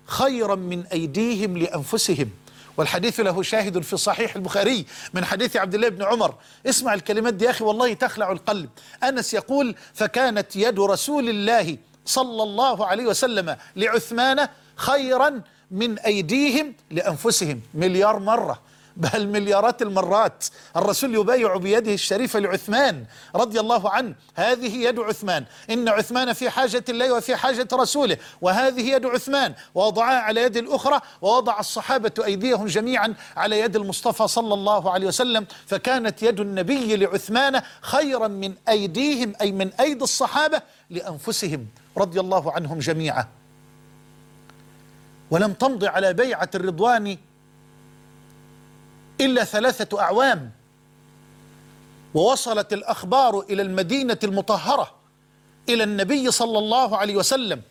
خيرا من أيديهم لأنفسهم. والحديث له شاهد في صحيح البخاري من حديث عبد الله بن عمر. اسمع الكلمات دي يا أخي والله تخلع القلب. أنس يقول فكانت يد رسول الله صلى الله عليه وسلم لعثمان خيرا من أيديهم لأنفسهم. مليار مرة. بل مليارات المرات. الرسول يبايع بيده الشريفة لعثمان رضي الله عنه. هذه يد عثمان. إن عثمان في حاجة الله وفي حاجة رسوله. وهذه يد عثمان. ووضعها على يد الأخرى. ووضع الصحابة أيديهم جميعا على يد المصطفى صلى الله عليه وسلم. فكانت يد النبي لعثمان خيرا من أيديهم أي من أيدي الصحابة لأنفسهم رضي الله عنهم جميعا. ولم تمض على بيعة الرضوان إلا ثلاثة أعوام. ووصلت الأخبار إلى المدينة المطهرة إلى النبي صلى الله عليه وسلم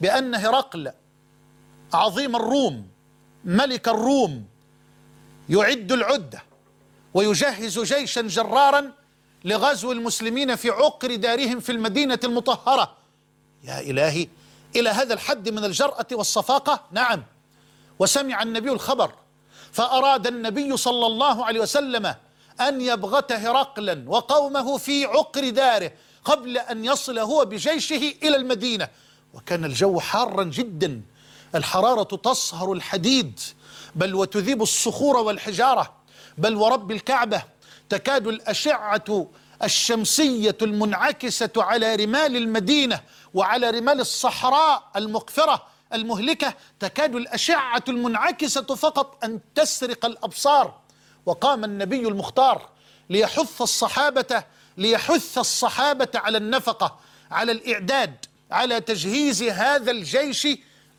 بأن هرقل عظيم الروم ملك الروم يعد العدة ويجهز جيشا جرارا لغزو المسلمين في عقر دارهم في المدينة المطهرة. يا إلهي إلى هذا الحد من الجرأة والصفاقة؟ نعم. وسمع النبي الخبر فأراد النبي صلى الله عليه وسلم أن يبغت هرقلا وقومه في عقر داره قبل أن يصل هو بجيشه إلى المدينة. وكان الجو حارا جدا. الحرارة تصهر الحديد بل وتذيب الصخور والحجارة. بل ورب الكعبة تكاد الأشعة الشمسية المنعكسة على رمال المدينة وعلى رمال الصحراء المقفرة المهلكة تكاد الأشعة المنعكسة فقط أن تسرق الأبصار. وقام النبي المختار ليحث الصحابة ليحث الصحابة على النفقة على الإعداد على تجهيز هذا الجيش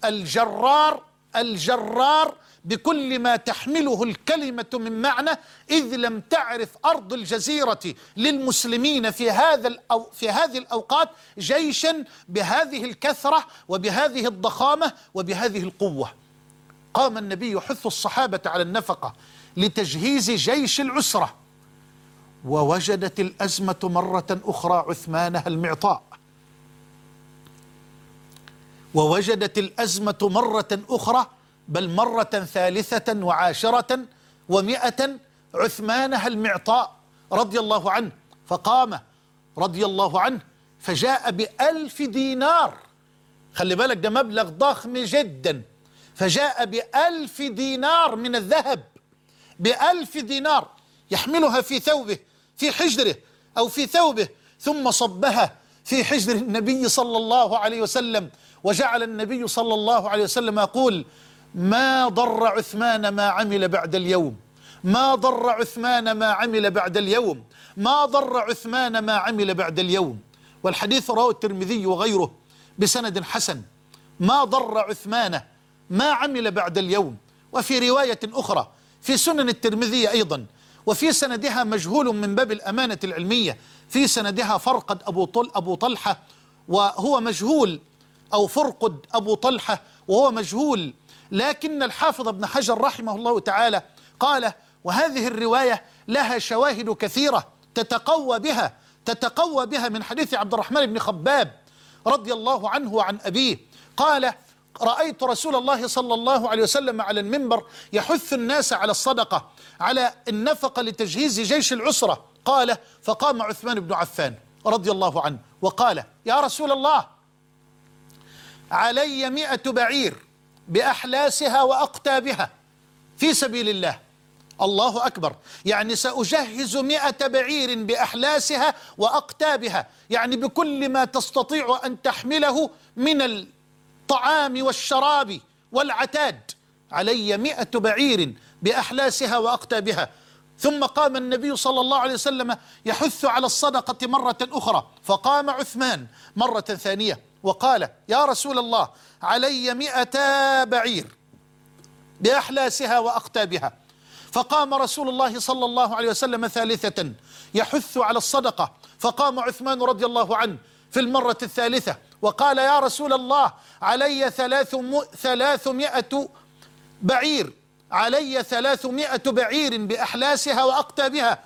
الجرار الجرار بكل ما تحمله الكلمة من معنى إذ لم تعرف أرض الجزيرة للمسلمين في هذا الأو في هذه الأوقات جيشا بهذه الكثرة وبهذه الضخامة وبهذه القوة. قام النبي يحث الصحابة على النفقة لتجهيز جيش العسرة ووجدت الأزمة مرة أخرى عثمانها المعطاء. ووجدت الأزمة مرة أخرى بل مرة ثالثة وعاشرة ومئة عثمانها المعطاء رضي الله عنه فقام رضي الله عنه فجاء بألف دينار. خلي بالك ده مبلغ ضخم جدا. فجاء بألف دينار من الذهب بألف دينار يحملها في ثوبه في حجره أو في ثوبه ثم صبها في حجر النبي صلى الله عليه وسلم. وجعل النبي صلى الله عليه وسلم يقول ما ضر عثمان ما عمل بعد اليوم. ما ضر عثمان ما عمل بعد اليوم. ما ضر عثمان ما عمل بعد اليوم. والحديث رواه الترمذي وغيره بسند حسن. ما ضر عثمان ما عمل بعد اليوم. وفي رواية أخرى في سنن الترمذي أيضا. وفي سندها مجهول من باب الأمانة العلمية. في سندها فرقد أبو, طل أبو طلحة وهو مجهول أو فرقد أبو طلحة وهو مجهول لكن الحافظ ابن حجر رحمه الله تعالى قال وهذه الرواية لها شواهد كثيرة تتقوى بها تتقوى بها من حديث عبد الرحمن بن خباب رضي الله عنه وعن أبيه. قال رأيت رسول الله صلى الله عليه وسلم على المنبر يحث الناس على الصدقة على النفقة لتجهيز جيش العسرة قال فقام عثمان بن عفان رضي الله عنه وقال يا رسول الله علي مئة بعير. بأحلاسها وأقتابها. في سبيل الله. الله أكبر. يعني سأجهز مئة بعير بأحلاسها وأقتابها. يعني بكل ما تستطيع أن تحمله من الطعام والشراب والعتاد. علي مئة بعير بأحلاسها وأقتابها. ثم قام النبي صلى الله عليه وسلم يحث على الصدقة مرة أخرى. فقام عثمان مرة ثانية. وقال يا رسول الله علي مئتا بعير بأحلاسها وأقتابها. فقام رسول الله صلى الله عليه وسلم ثالثة يحث على الصدقة. فقام عثمان رضي الله عنه في المرة الثالثة وقال يا رسول الله علي ثلاث ثلاثمائة بعير علي ثلاثمائة بعير بأحلاسها وأقتابها.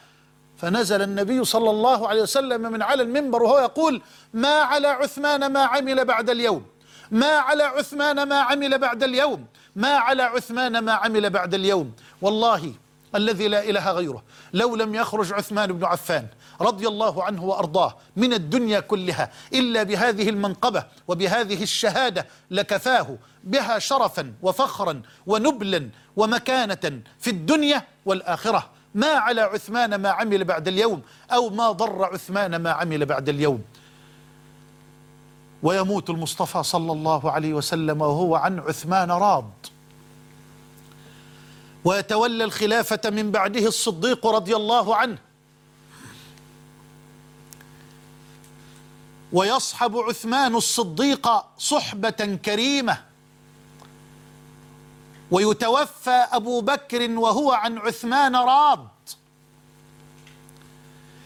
فنزل النبي صلى الله عليه وسلم من على المنبر وهو يقول ما على عثمان ما عمل بعد اليوم. ما على عثمان ما عمل بعد اليوم. ما على عثمان ما عمل بعد اليوم. والله الذي لا إله غيره. لو لم يخرج عثمان بن عفان رضي الله عنه وأرضاه من الدنيا كلها إلا بهذه المنقبة وبهذه الشهادة لكفاه بها شرفا وفخرا ونبلا ومكانة في الدنيا والآخرة. ما على عثمان ما عمل بعد اليوم أو ما ضر عثمان ما عمل بعد اليوم. ويموت المصطفى صلى الله عليه وسلم وهو عن عثمان راض. ويتولى الخلافة من بعده الصديق رضي الله عنه. ويصحب عثمان الصديق صحبة كريمة. ويتوفى أبو بكر وهو عن عثمان راض.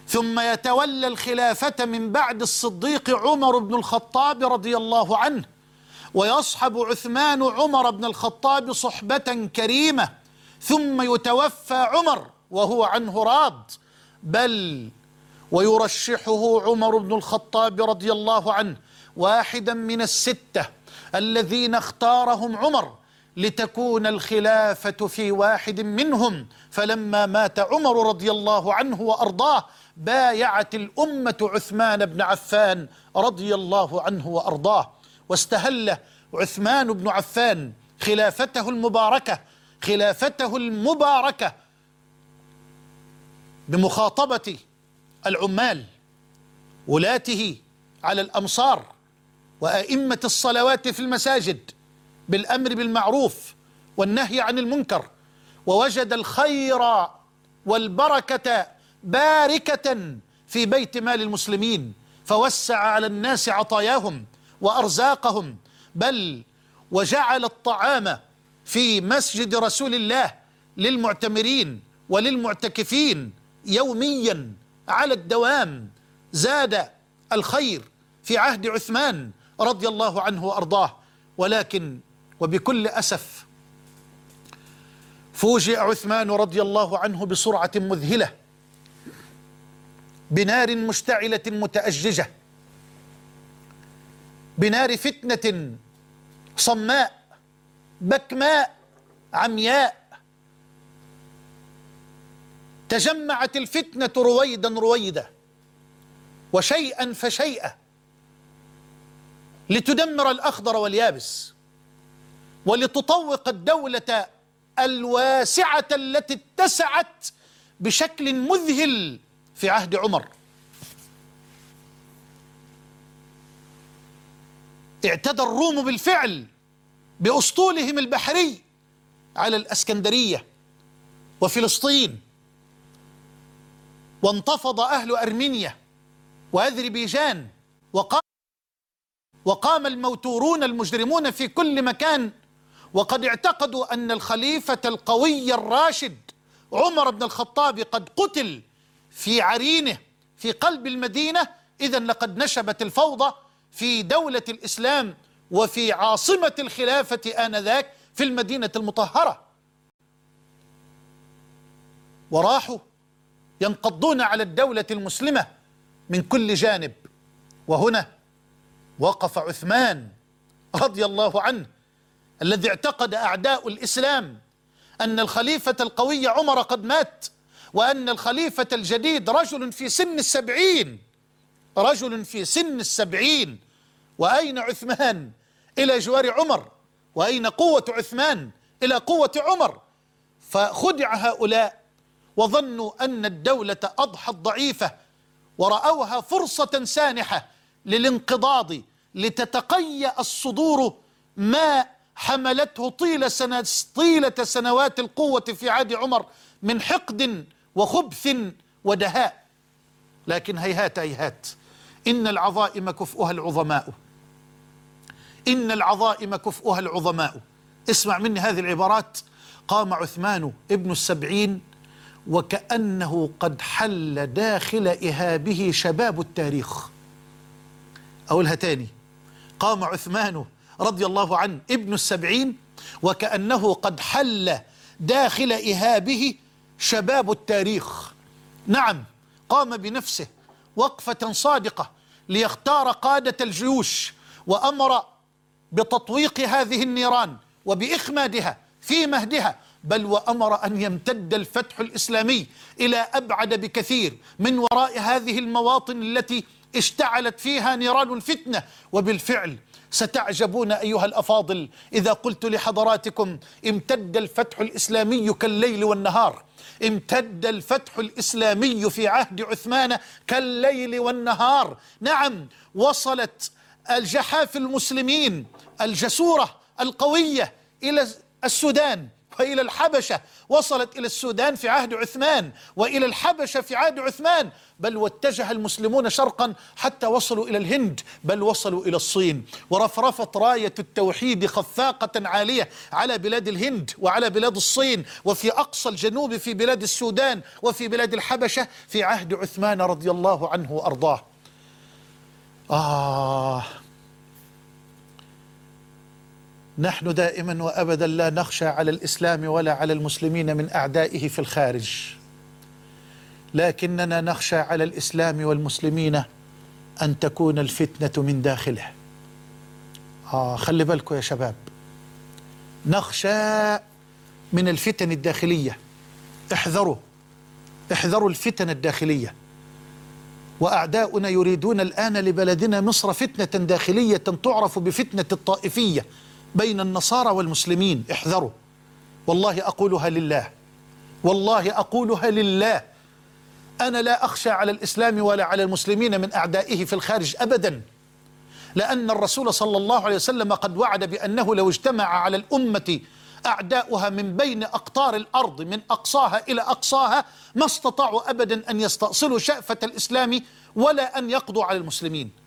ثم يتولى الخلافة من بعد الصديق عمر بن الخطاب رضي الله عنه ويصحب عثمان عمر بن الخطاب صحبة كريمة ثم يتوفى عمر وهو عنه راض. بل ويرشحه عمر بن الخطاب رضي الله عنه واحدا من الستة الذين اختارهم عمر لتكون الخلافة في واحد منهم. فلما مات عمر رضي الله عنه وأرضاه بايعت الأمة عثمان بن عفان رضي الله عنه وأرضاه. واستهل عثمان بن عفان خلافته المباركة خلافته المباركة بمخاطبة العمال ولاته على الأمصار وأئمة الصلوات في المساجد. بالأمر بالمعروف والنهي عن المنكر ووجد الخير والبركة باركة في بيت مال المسلمين فوسع على الناس عطاياهم وأرزاقهم بل وجعل الطعام في مسجد رسول الله للمعتمرين وللمعتكفين يوميا على الدوام زاد الخير في عهد عثمان رضي الله عنه وأرضاه. ولكن وبكل أسف فوجئ عثمان رضي الله عنه بسرعة مذهلة بنار مشتعلة متأججة بنار فتنة صماء بكماء عمياء. تجمعت الفتنة رويدا رويدا وشيئا فشيئا لتدمر الأخضر واليابس. ولتطوق الدولة الواسعة التي اتسعت بشكل مذهل في عهد عمر. اعتدى الروم بالفعل بأسطولهم البحري على الأسكندرية وفلسطين وانتفض أهل أرمينيا وأذربيجان وقال وقام الموتورون المجرمون في كل مكان وقد اعتقدوا أن الخليفة القوي الراشد عمر بن الخطاب قد قتل في عرينه في قلب المدينة إذا لقد نشبت الفوضى في دولة الإسلام وفي عاصمة الخلافة آنذاك في المدينة المطهرة. وراحوا ينقضون على الدولة المسلمة من كل جانب. وهنا وقف عثمان رضي الله عنه الذي اعتقد أعداء الإسلام أن الخليفة القوي عمر قد مات وأن الخليفة الجديد رجل في سن السبعين رجل في سن السبعين وأين عثمان؟ إلى جوار عمر وأين قوة عثمان؟ إلى قوة عمر. فخدع هؤلاء وظنوا أن الدولة أضحت ضعيفة ورأوها فرصة سانحة للانقضاض لتتقيأ الصدور ما حملته طيلة, سنة طيلة سنوات القوة في عهد عمر من حقد وخبث ودهاء. لكن هيهات هيهات. إن العظائم كفؤها العظماء. إن العظائم كفؤها العظماء. اسمع مني هذه العبارات. قام عثمان ابن السبعين وكأنه قد حل داخل إهابه شباب التاريخ. أقولها تاني. قام عثمان رضي الله عنه ابن السبعين وكأنه قد حل داخل إهابه شباب التاريخ. نعم قام بنفسه وقفة صادقة ليختار قادة الجيوش وأمر بتطويق هذه النيران وبإخمادها في مهدها بل وأمر أن يمتد الفتح الإسلامي إلى أبعد بكثير من وراء هذه المواطن التي اشتعلت فيها نيران الفتنة. وبالفعل ستعجبون أيها الأفاضل إذا قلت لحضراتكم امتد الفتح الإسلامي كالليل والنهار. امتد الفتح الإسلامي في عهد عثمان كالليل والنهار. نعم وصلت الجحاف المسلمين الجسورة القوية إلى السودان. وإلى الحبشة وصلت إلى السودان في عهد عثمان وإلى الحبشة في عهد عثمان. بل واتجه المسلمون شرقا حتى وصلوا إلى الهند بل وصلوا إلى الصين. ورفرفت راية التوحيد خفاقة عالية على بلاد الهند وعلى بلاد الصين. وفي أقصى الجنوب في بلاد السودان وفي بلاد الحبشة في عهد عثمان رضي الله عنه وأرضاه. آه. نحن دائما وأبدا لا نخشى على الإسلام ولا على المسلمين من أعدائه في الخارج. لكننا نخشى على الإسلام والمسلمين أن تكون الفتنة من داخله. آه خلي بالكم يا شباب. نخشى من الفتن الداخلية. احذروا. احذروا الفتن الداخلية. وأعداؤنا يريدون الآن لبلدنا مصر فتنة داخلية تعرف بفتنة الطائفية. بين النصارى والمسلمين احذروا. والله أقولها لله. والله أقولها لله. أنا لا أخشى على الإسلام ولا على المسلمين من أعدائه في الخارج أبدا. لأن الرسول صلى الله عليه وسلم قد وعد بأنه لو اجتمع على الأمة أعداؤها من بين أقطار الأرض من أقصاها إلى أقصاها ما استطاعوا أبدا أن يستأصلوا شأفة الإسلام ولا أن يقضوا على المسلمين.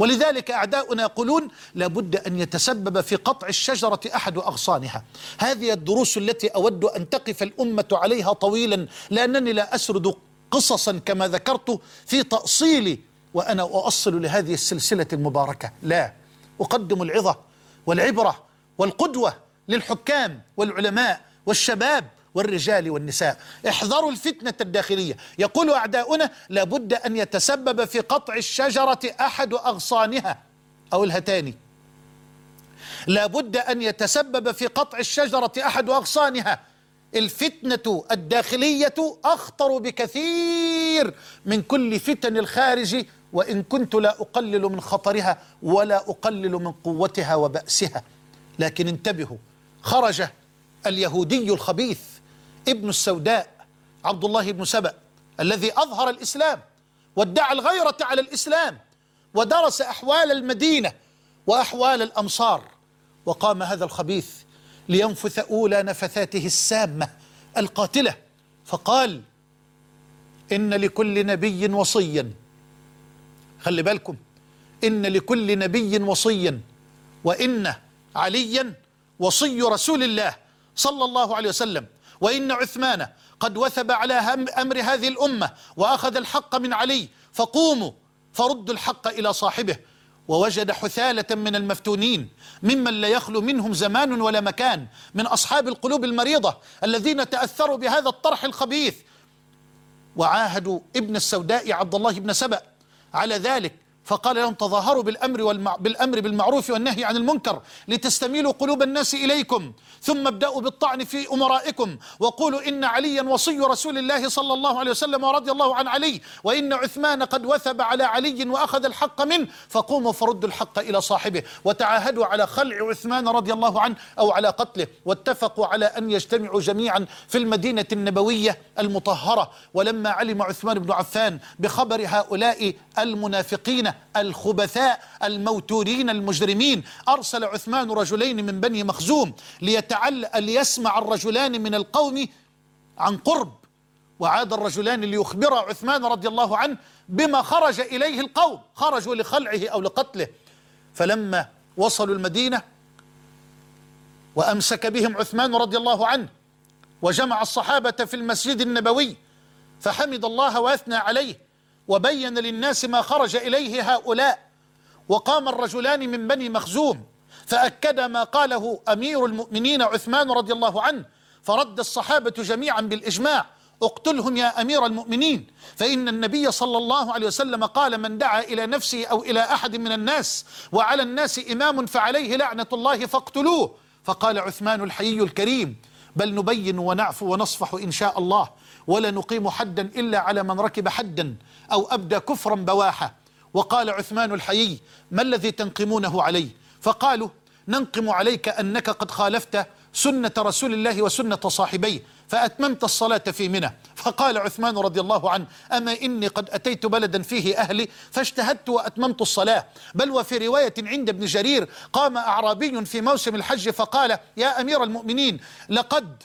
ولذلك أعداؤنا يقولون لابد أن يتسبب في قطع الشجرة أحد أغصانها. هذه الدروس التي أود أن تقف الأمة عليها طويلا لأنني لا أسرد قصصا كما ذكرت في تأصيل وأنا أؤصل لهذه السلسلة المباركة. لا أقدم العظة والعبرة والقدوة للحكام والعلماء والشباب والرجال والنساء. احذروا الفتنة الداخلية. يقول أعداؤنا لابد أن يتسبب في قطع الشجرة أحد أغصانها أو الهتاني لابد أن يتسبب في قطع الشجرة أحد أغصانها. الفتنة الداخلية أخطر بكثير من كل فتن الخارج وإن كنت لا أقلل من خطرها ولا أقلل من قوتها وبأسها. لكن انتبهوا خرج اليهودي الخبيث ابن السوداء عبد الله بن سبأ الذي أظهر الإسلام وادعى الغيرة على الإسلام ودرس أحوال المدينة وأحوال الأمصار وقام هذا الخبيث لينفث أولى نفثاته السامة القاتلة فقال إن لكل نبي وصيا. خلي بالكم إن لكل نبي وصيا وإن عليا وصي رسول الله صلى الله عليه وسلم. وإن عثمان قد وثب على أمر هذه الأمة وأخذ الحق من علي فقوموا فردوا الحق إلى صاحبه ووجد حثالة من المفتونين ممن لا يخلو منهم زمان ولا مكان من أصحاب القلوب المريضة الذين تأثروا بهذا الطرح الخبيث. وعاهدوا ابن السوداء عبد الله بن سبأ. على ذلك فقال لهم تظاهروا بالأمر, والمع... بالأمر بالمعروف والنهي عن المنكر لتستميلوا قلوب الناس إليكم ثم ابدأوا بالطعن في أمرائكم وقولوا إن عليا وصي رسول الله صلى الله عليه وسلم ورضي الله عن علي وإن عثمان قد وثب على علي وأخذ الحق منه فقوموا فردوا الحق إلى صاحبه وتعاهدوا على خلع عثمان رضي الله عنه أو على قتله واتفقوا على أن يجتمعوا جميعا في المدينة النبوية المطهرة ولما علم عثمان بن عفان بخبر هؤلاء المنافقين الخبثاء الموتورين المجرمين. أرسل عثمان رجلين من بني مخزوم ليتعل ليسمع الرجلان من القوم عن قرب. وعاد الرجلان ليخبر عثمان رضي الله عنه بما خرج إليه القوم. خرجوا لخلعه أو لقتله. فلما وصلوا المدينة وأمسك بهم عثمان رضي الله عنه وجمع الصحابة في المسجد النبوي فحمد الله وأثنى عليه. وبين للناس ما خرج إليه هؤلاء. وقام الرجلان من بني مخزوم فأكد ما قاله أمير المؤمنين عثمان رضي الله عنه فرد الصحابة جميعا بالإجماع اقتلهم يا أمير المؤمنين. فإن النبي صلى الله عليه وسلم قال من دعا إلى نفسه أو إلى أحد من الناس وعلى الناس إمام فعليه لعنة الله فاقتلوه. فقال عثمان الحيي الكريم بل نبين ونعفو ونصفح إن شاء الله ولا نقيم حدا إلا على من ركب حدا. أو أبدى كفرا بواحا وقال عثمان الحيي ما الذي تنقمونه عليه فقالوا ننقم عليك أنك قد خالفت سنة رسول الله وسنة صاحبيه فأتممت الصلاة في منى. فقال عثمان رضي الله عنه أما إني قد أتيت بلدا فيه أهلي فاجتهدت وأتممت الصلاة. بل وفي رواية عند ابن جرير قام أعرابي في موسم الحج فقال يا أمير المؤمنين لقد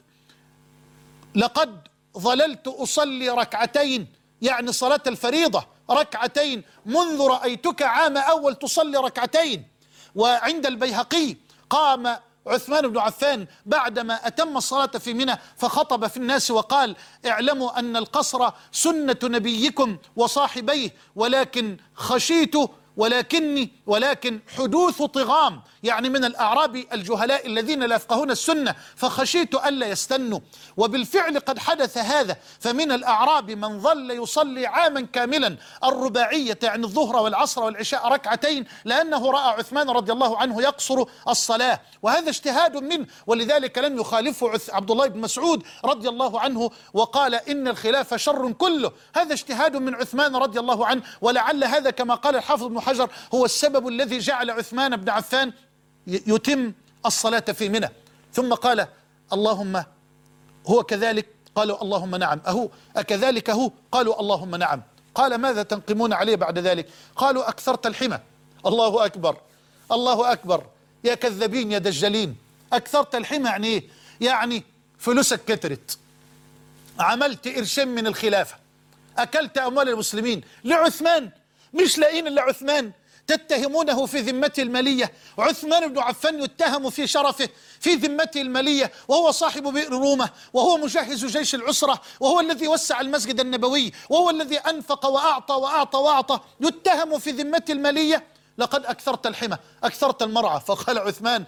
لقد ظللت أصلي ركعتين يعني صلاة الفريضة ركعتين منذ رأيتك عام أول تصلي ركعتين. وعند البيهقي قام عثمان بن عفان بعدما أتم الصلاة في منى فخطب في الناس وقال اعلموا أن القصر سنة نبيكم وصاحبيه ولكن خشيت ولكني ولكن حدوث طغام يعني من الأعراب الجهلاء الذين لا يفقهون السنة فخشيت ألا يستنوا. وبالفعل قد حدث هذا فمن الأعراب من ظل يصلي عاما كاملا الرباعية يعني الظهر والعصر والعشاء ركعتين لأنه رأى عثمان رضي الله عنه يقصر الصلاة. وهذا اجتهاد منه ولذلك لم يخالفه عبد الله بن مسعود رضي الله عنه وقال إن الخلاف شر كله. هذا اجتهاد من عثمان رضي الله عنه ولعل هذا كما قال الحافظ بن حجر هو السبب الذي جعل عثمان بن عفان يتم الصلاة في منى. ثم قال اللهم هو كذلك؟ قالوا اللهم نعم. أهو أكذلك هو؟ قالوا اللهم نعم. قال ماذا تنقمون عليه بعد ذلك؟ قالوا أكثرت الحمى. الله أكبر الله أكبر. يا كذابين يا دجالين. أكثرت الحمى يعني إيه؟ يعني فلوسك كترت. عملت قرشين من الخلافة. أكلت أموال المسلمين لعثمان. مش لاقين إلا عثمان تتهمونه في ذمته المالية. عثمان بن عفان يتهم في شرفه في ذمته المالية وهو صاحب بئر رومة وهو مجهز جيش العسرة وهو الذي وسع المسجد النبوي وهو الذي أنفق وأعطى وأعطى وأعطى. يتهم في ذمته المالية. لقد أكثرت الحمى أكثرت المرعى فقال عثمان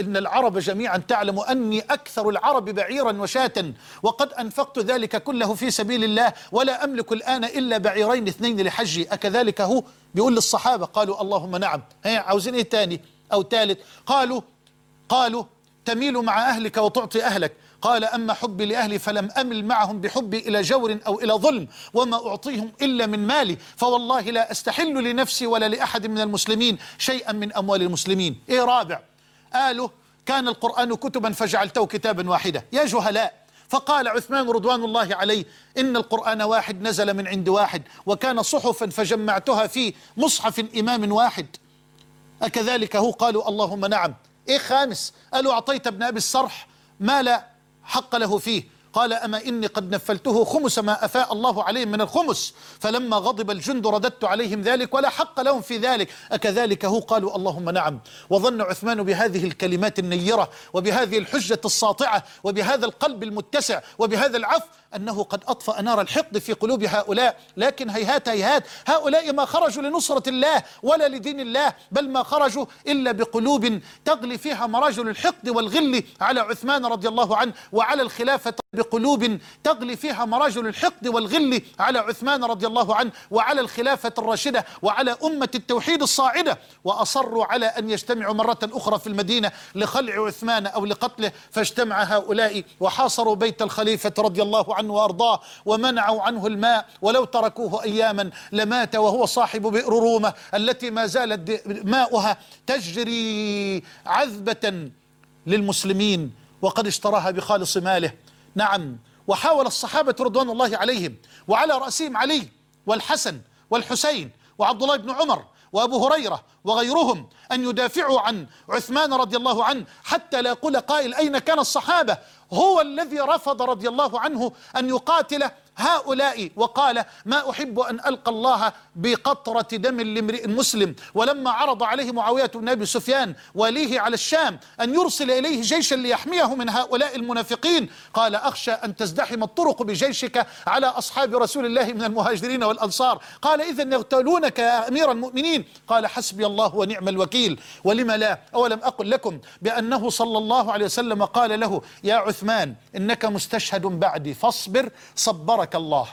إن العرب جميعا تعلم أني أكثر العرب بعيرا وشاة وقد أنفقت ذلك كله في سبيل الله ولا أملك الآن إلا بعيرين اثنين لحجي. أكذلك هو؟ بيقول للصحابة قالوا اللهم نعم. هي عاوزين إيه تاني؟ أو ثالث قالوا قالوا تميل مع أهلك وتعطي أهلك. قال أما حبي لأهلي فلم أمل معهم بحبي إلى جور أو إلى ظلم وما أعطيهم إلا من مالي. فوالله لا أستحل لنفسي ولا لأحد من المسلمين شيئا من أموال المسلمين. إيه رابع؟ قالوا كان القرآن كتبا فجعلته كتابا واحدا. يا جهلاء فقال عثمان رضوان الله عليه إن القرآن واحد نزل من عند واحد وكان صحفا فجمعتها في مصحف إمام واحد. أكذلك هو قالوا اللهم نعم. إيه خامس؟ قالوا أعطيت ابن أبي الصرح ما لا حق له فيه. قال أما إني قد نفلته خمس ما أفاء الله عليهم من الخمس فلما غضب الجند رددت عليهم ذلك ولا حق لهم في ذلك. أكذلك هو؟ قالوا اللهم نعم. وظن عثمان بهذه الكلمات النيرة وبهذه الحجة الساطعة وبهذا القلب المتسع وبهذا العفو أنه قد أطفأ نار الحقد في قلوب هؤلاء. لكن هيهات هيهات هؤلاء ما خرجوا لنصرة الله ولا لدين الله بل ما خرجوا إلا بقلوب تغلي فيها مراجل الحقد والغل على عثمان رضي الله عنه وعلى الخلافة بقلوب تغلي فيها مراجل الحقد والغل على عثمان رضي الله عنه وعلى الخلافة الراشدة وعلى أمة التوحيد الصاعدة. وأصروا على أن يجتمعوا مرة أخرى في المدينة لخلع عثمان أو لقتله فاجتمع هؤلاء وحاصروا بيت الخليفة رضي الله عنه وأرضاه ومنعوا عنه الماء ولو تركوه أياما لمات وهو صاحب بئر رومة التي ما زالت ماؤها تجري عذبة للمسلمين وقد اشتراها بخالص ماله. نعم وحاول الصحابة رضوان الله عليهم وعلى رأسهم علي والحسن والحسين وعبد الله بن عمر وأبو هريرة وغيرهم أن يدافعوا عن عثمان رضي الله عنه حتى لا يقول قائل أين كان الصحابة. هو الذي رفض رضي الله عنه أن يقاتل هؤلاء وقال ما أحب أن ألقى الله بقطرة دم لامرئ مسلم. ولما عرض عليه معاوية بن أبي سفيان وليه على الشام أن يرسل إليه جيشا ليحميه من هؤلاء المنافقين قال أخشى أن تزدحم الطرق بجيشك على أصحاب رسول الله من المهاجرين والأنصار. قال اذا يغتالونك يا أمير المؤمنين؟ قال حسبي الله ونعم الوكيل. ولم لا؟ أولم أقل لكم بأنه صلى الله عليه وسلم قال له يا عثمان إنك مستشهد بعدي فاصبر صبرك الله.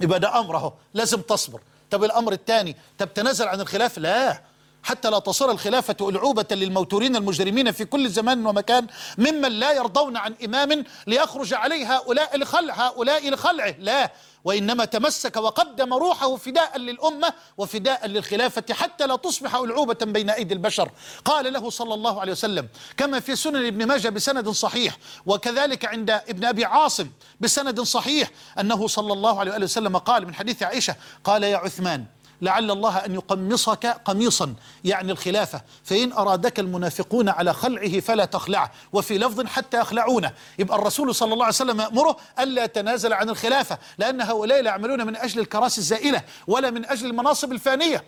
يبقى ده امره لازم تصبر. طب الأمر الثاني طب تنازل عن الخلافه لا. حتى لا تصير الخلافة ألعوبة للموتورين المجرمين في كل زمان ومكان ممن لا يرضون عن إمام ليخرج عليه هؤلاء هؤلاء لخلعه لا. وإنما تمسك وقدم روحه فداء للأمة وفداء للخلافة حتى لا تصبح ألعوبة بين أيدي البشر. قال له صلى الله عليه وسلم كما في سنن ابن ماجه بسند صحيح وكذلك عند ابن أبي عاصم بسند صحيح أنه صلى الله عليه وسلم قال من حديث عائشة قال يا عثمان لعل الله أن يقمصك قميصا يعني الخلافة. فإن أرادك المنافقون على خلعه فلا تخلعه وفي لفظ حتى يخلعونه. يبقى الرسول صلى الله عليه وسلم يأمره ألا يتنازل عن الخلافة لأن هؤلاء لا يعملون من أجل الكراسي الزائلة ولا من أجل المناصب الفانية.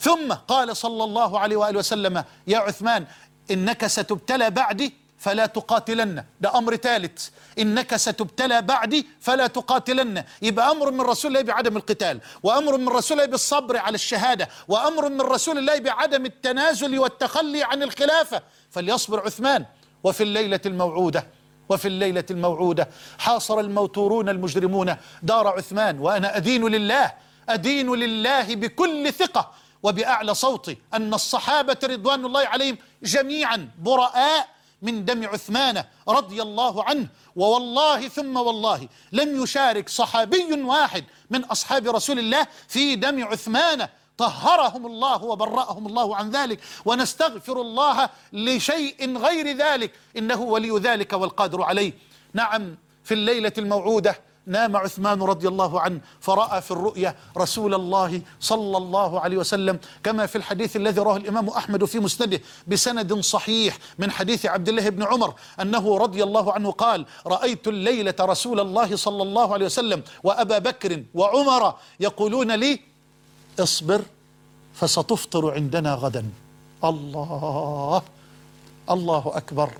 ثم قال صلى الله عليه وآله وسلم يا عثمان إنك ستبتلى بعدي فلا تقاتلن. ده أمر ثالث. إنك ستبتلى بعدي فلا تقاتلن. يبقى أمر من رسول الله بعدم القتال وأمر من رسول الله بالصبر على الشهادة وأمر من رسول الله بعدم التنازل والتخلي عن الخلافة. فليصبر عثمان. وفي الليلة الموعودة وفي الليلة الموعودة حاصر الموتورون المجرمون دار عثمان وأنا أدين لله. أدين لله بكل ثقة وبأعلى صوتي أن الصحابة رضوان الله عليهم جميعا براء من دم عثمان رضي الله عنه ووالله ثم والله لم يشارك صحابي واحد من أصحاب رسول الله في دم عثمان. طهرهم الله وبرأهم الله عن ذلك ونستغفر الله لشيء غير ذلك إنه ولي ذلك والقادر عليه. نعم في الليلة الموعودة نام عثمان رضي الله عنه فرأى في الرؤيا رسول الله صلى الله عليه وسلم كما في الحديث الذي رواه الإمام أحمد في مسنده بسند صحيح من حديث عبد الله بن عمر أنه رضي الله عنه قال رأيت الليلة رسول الله صلى الله عليه وسلم وأبا بكر وعمر يقولون لي اصبر فستفطر عندنا غدا. الله الله أكبر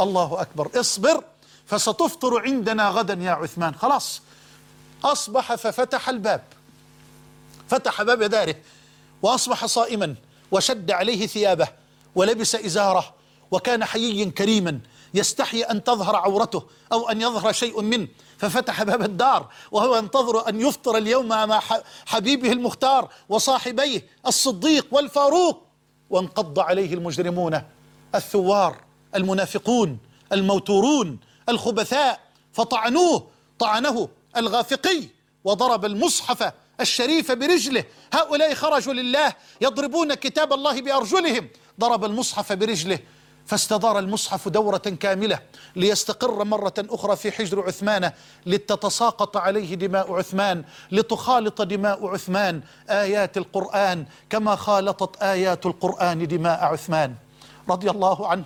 الله أكبر. اصبر فستفطر عندنا غدا يا عثمان. خلاص. أصبح ففتح الباب. فتح باب داره. وأصبح صائما وشد عليه ثيابه ولبس إزاره وكان حييا كريما يستحي أن تظهر عورته أو أن يظهر شيء منه. ففتح باب الدار وهو ينتظر أن يفطر اليوم مع حبيبه المختار وصاحبيه الصديق والفاروق. وانقض عليه المجرمون الثوار المنافقون الموتورون الخبثاء فطعنوه طعنه الغافقي وضرب المصحف الشريف برجله. هؤلاء خرجوا لله يضربون كتاب الله بأرجلهم. ضرب المصحف برجله فاستدار المصحف دورة كاملة ليستقر مرة أخرى في حجر عثمان لتتساقط عليه دماء عثمان لتخالط دماء عثمان. آيات القرآن كما خالطت آيات القرآن دماء عثمان. رضي الله عنه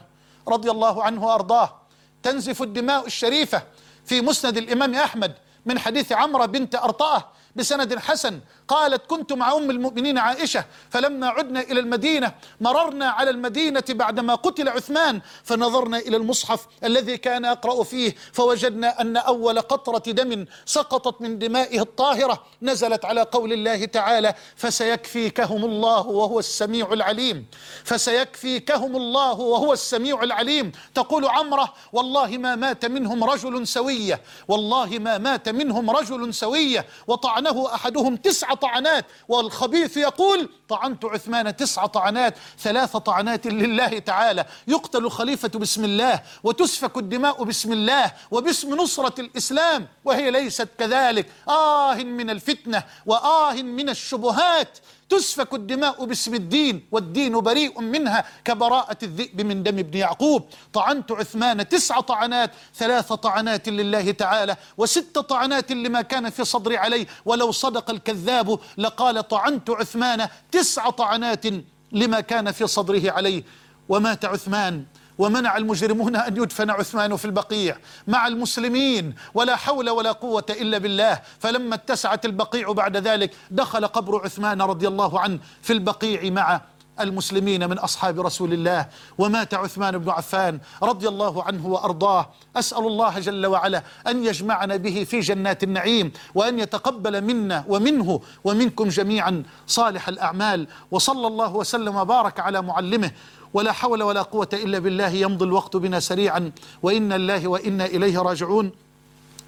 رضي الله عنه وأرضاه. تنزف الدماء الشريفة في مسند الإمام أحمد من حديث عمرو بنت أرطاة بسند حسن قالت كنت مع أم المؤمنين عائشة فلما عدنا إلى المدينة مررنا على المدينة بعدما قتل عثمان فنظرنا إلى المصحف الذي كان أقرأ فيه فوجدنا أن أول قطرة دم سقطت من دمائه الطاهرة نزلت على قول الله تعالى فسيكفيكهم الله وهو السميع العليم. فسيكفيكهم الله وهو السميع العليم. تقول عمرة والله ما مات منهم رجل سوية والله ما مات منهم رجل سوية وطعنه أحدهم طعنات. والخبيث يقول طعنت عثمان تسع طعنات ثلاث طعنات لله تعالى. يقتل خليفة بسم الله وتسفك الدماء بسم الله وباسم نصرة الإسلام وهي ليست كذلك. آه من الفتنة وآه من الشبهات. تسفك الدماء باسم الدين والدين بريء منها كبراءة الذئب من دم ابن يعقوب. طعنت عثمان تسع طعنات ثلاث طعنات لله تعالى وست طعنات لما كان في صدري عليه. ولو صدق الكذاب لقال طعنت عثمان تسع طعنات لما كان في صدره عليه. ومات عثمان ومنع المجرمون أن يدفن عثمان في البقيع مع المسلمين ولا حول ولا قوة إلا بالله. فلما اتسعت البقيع بعد ذلك دخل قبر عثمان رضي الله عنه في البقيع مع المسلمين من أصحاب رسول الله. ومات عثمان بن عفان رضي الله عنه وأرضاه. أسأل الله جل وعلا أن يجمعنا به في جنات النعيم وأن يتقبل منا ومنه ومنكم جميعا صالح الأعمال. وصلى الله وسلم وبارك على معلمه ولا حول ولا قوة إلا بالله يمضي الوقت بنا سريعا. وإن الله وإنا إليه راجعون.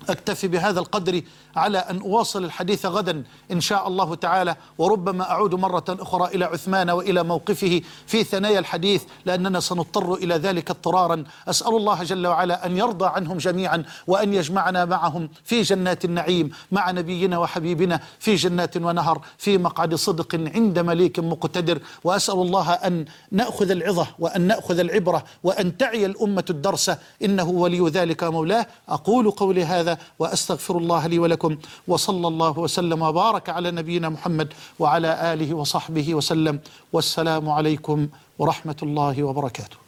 أكتفي بهذا القدر على أن أواصل الحديث غدا إن شاء الله تعالى وربما أعود مرة أخرى إلى عثمان وإلى موقفه في ثنايا الحديث لأننا سنضطر إلى ذلك اضطرارا. أسأل الله جل وعلا أن يرضى عنهم جميعا وأن يجمعنا معهم في جنات النعيم مع نبينا وحبيبنا في جنات ونهر في مقعد صدق عند مليك مقتدر. وأسأل الله أن نأخذ العظة وأن نأخذ العبرة وأن تعي الأمة الدرس. إنه ولي ذلك مولاه أقول قولي هذا وأستغفر الله لي ولكم. وصلى الله وسلم وبارك على نبينا محمد وعلى آله وصحبه وسلم. والسلام عليكم ورحمة الله وبركاته.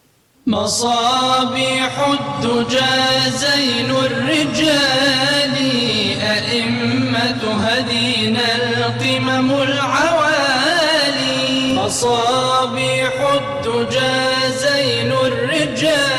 مصابيح الدجى زين الرجال أئمة هدينا القمم العوالي. مصابيح الدجى زين الرجال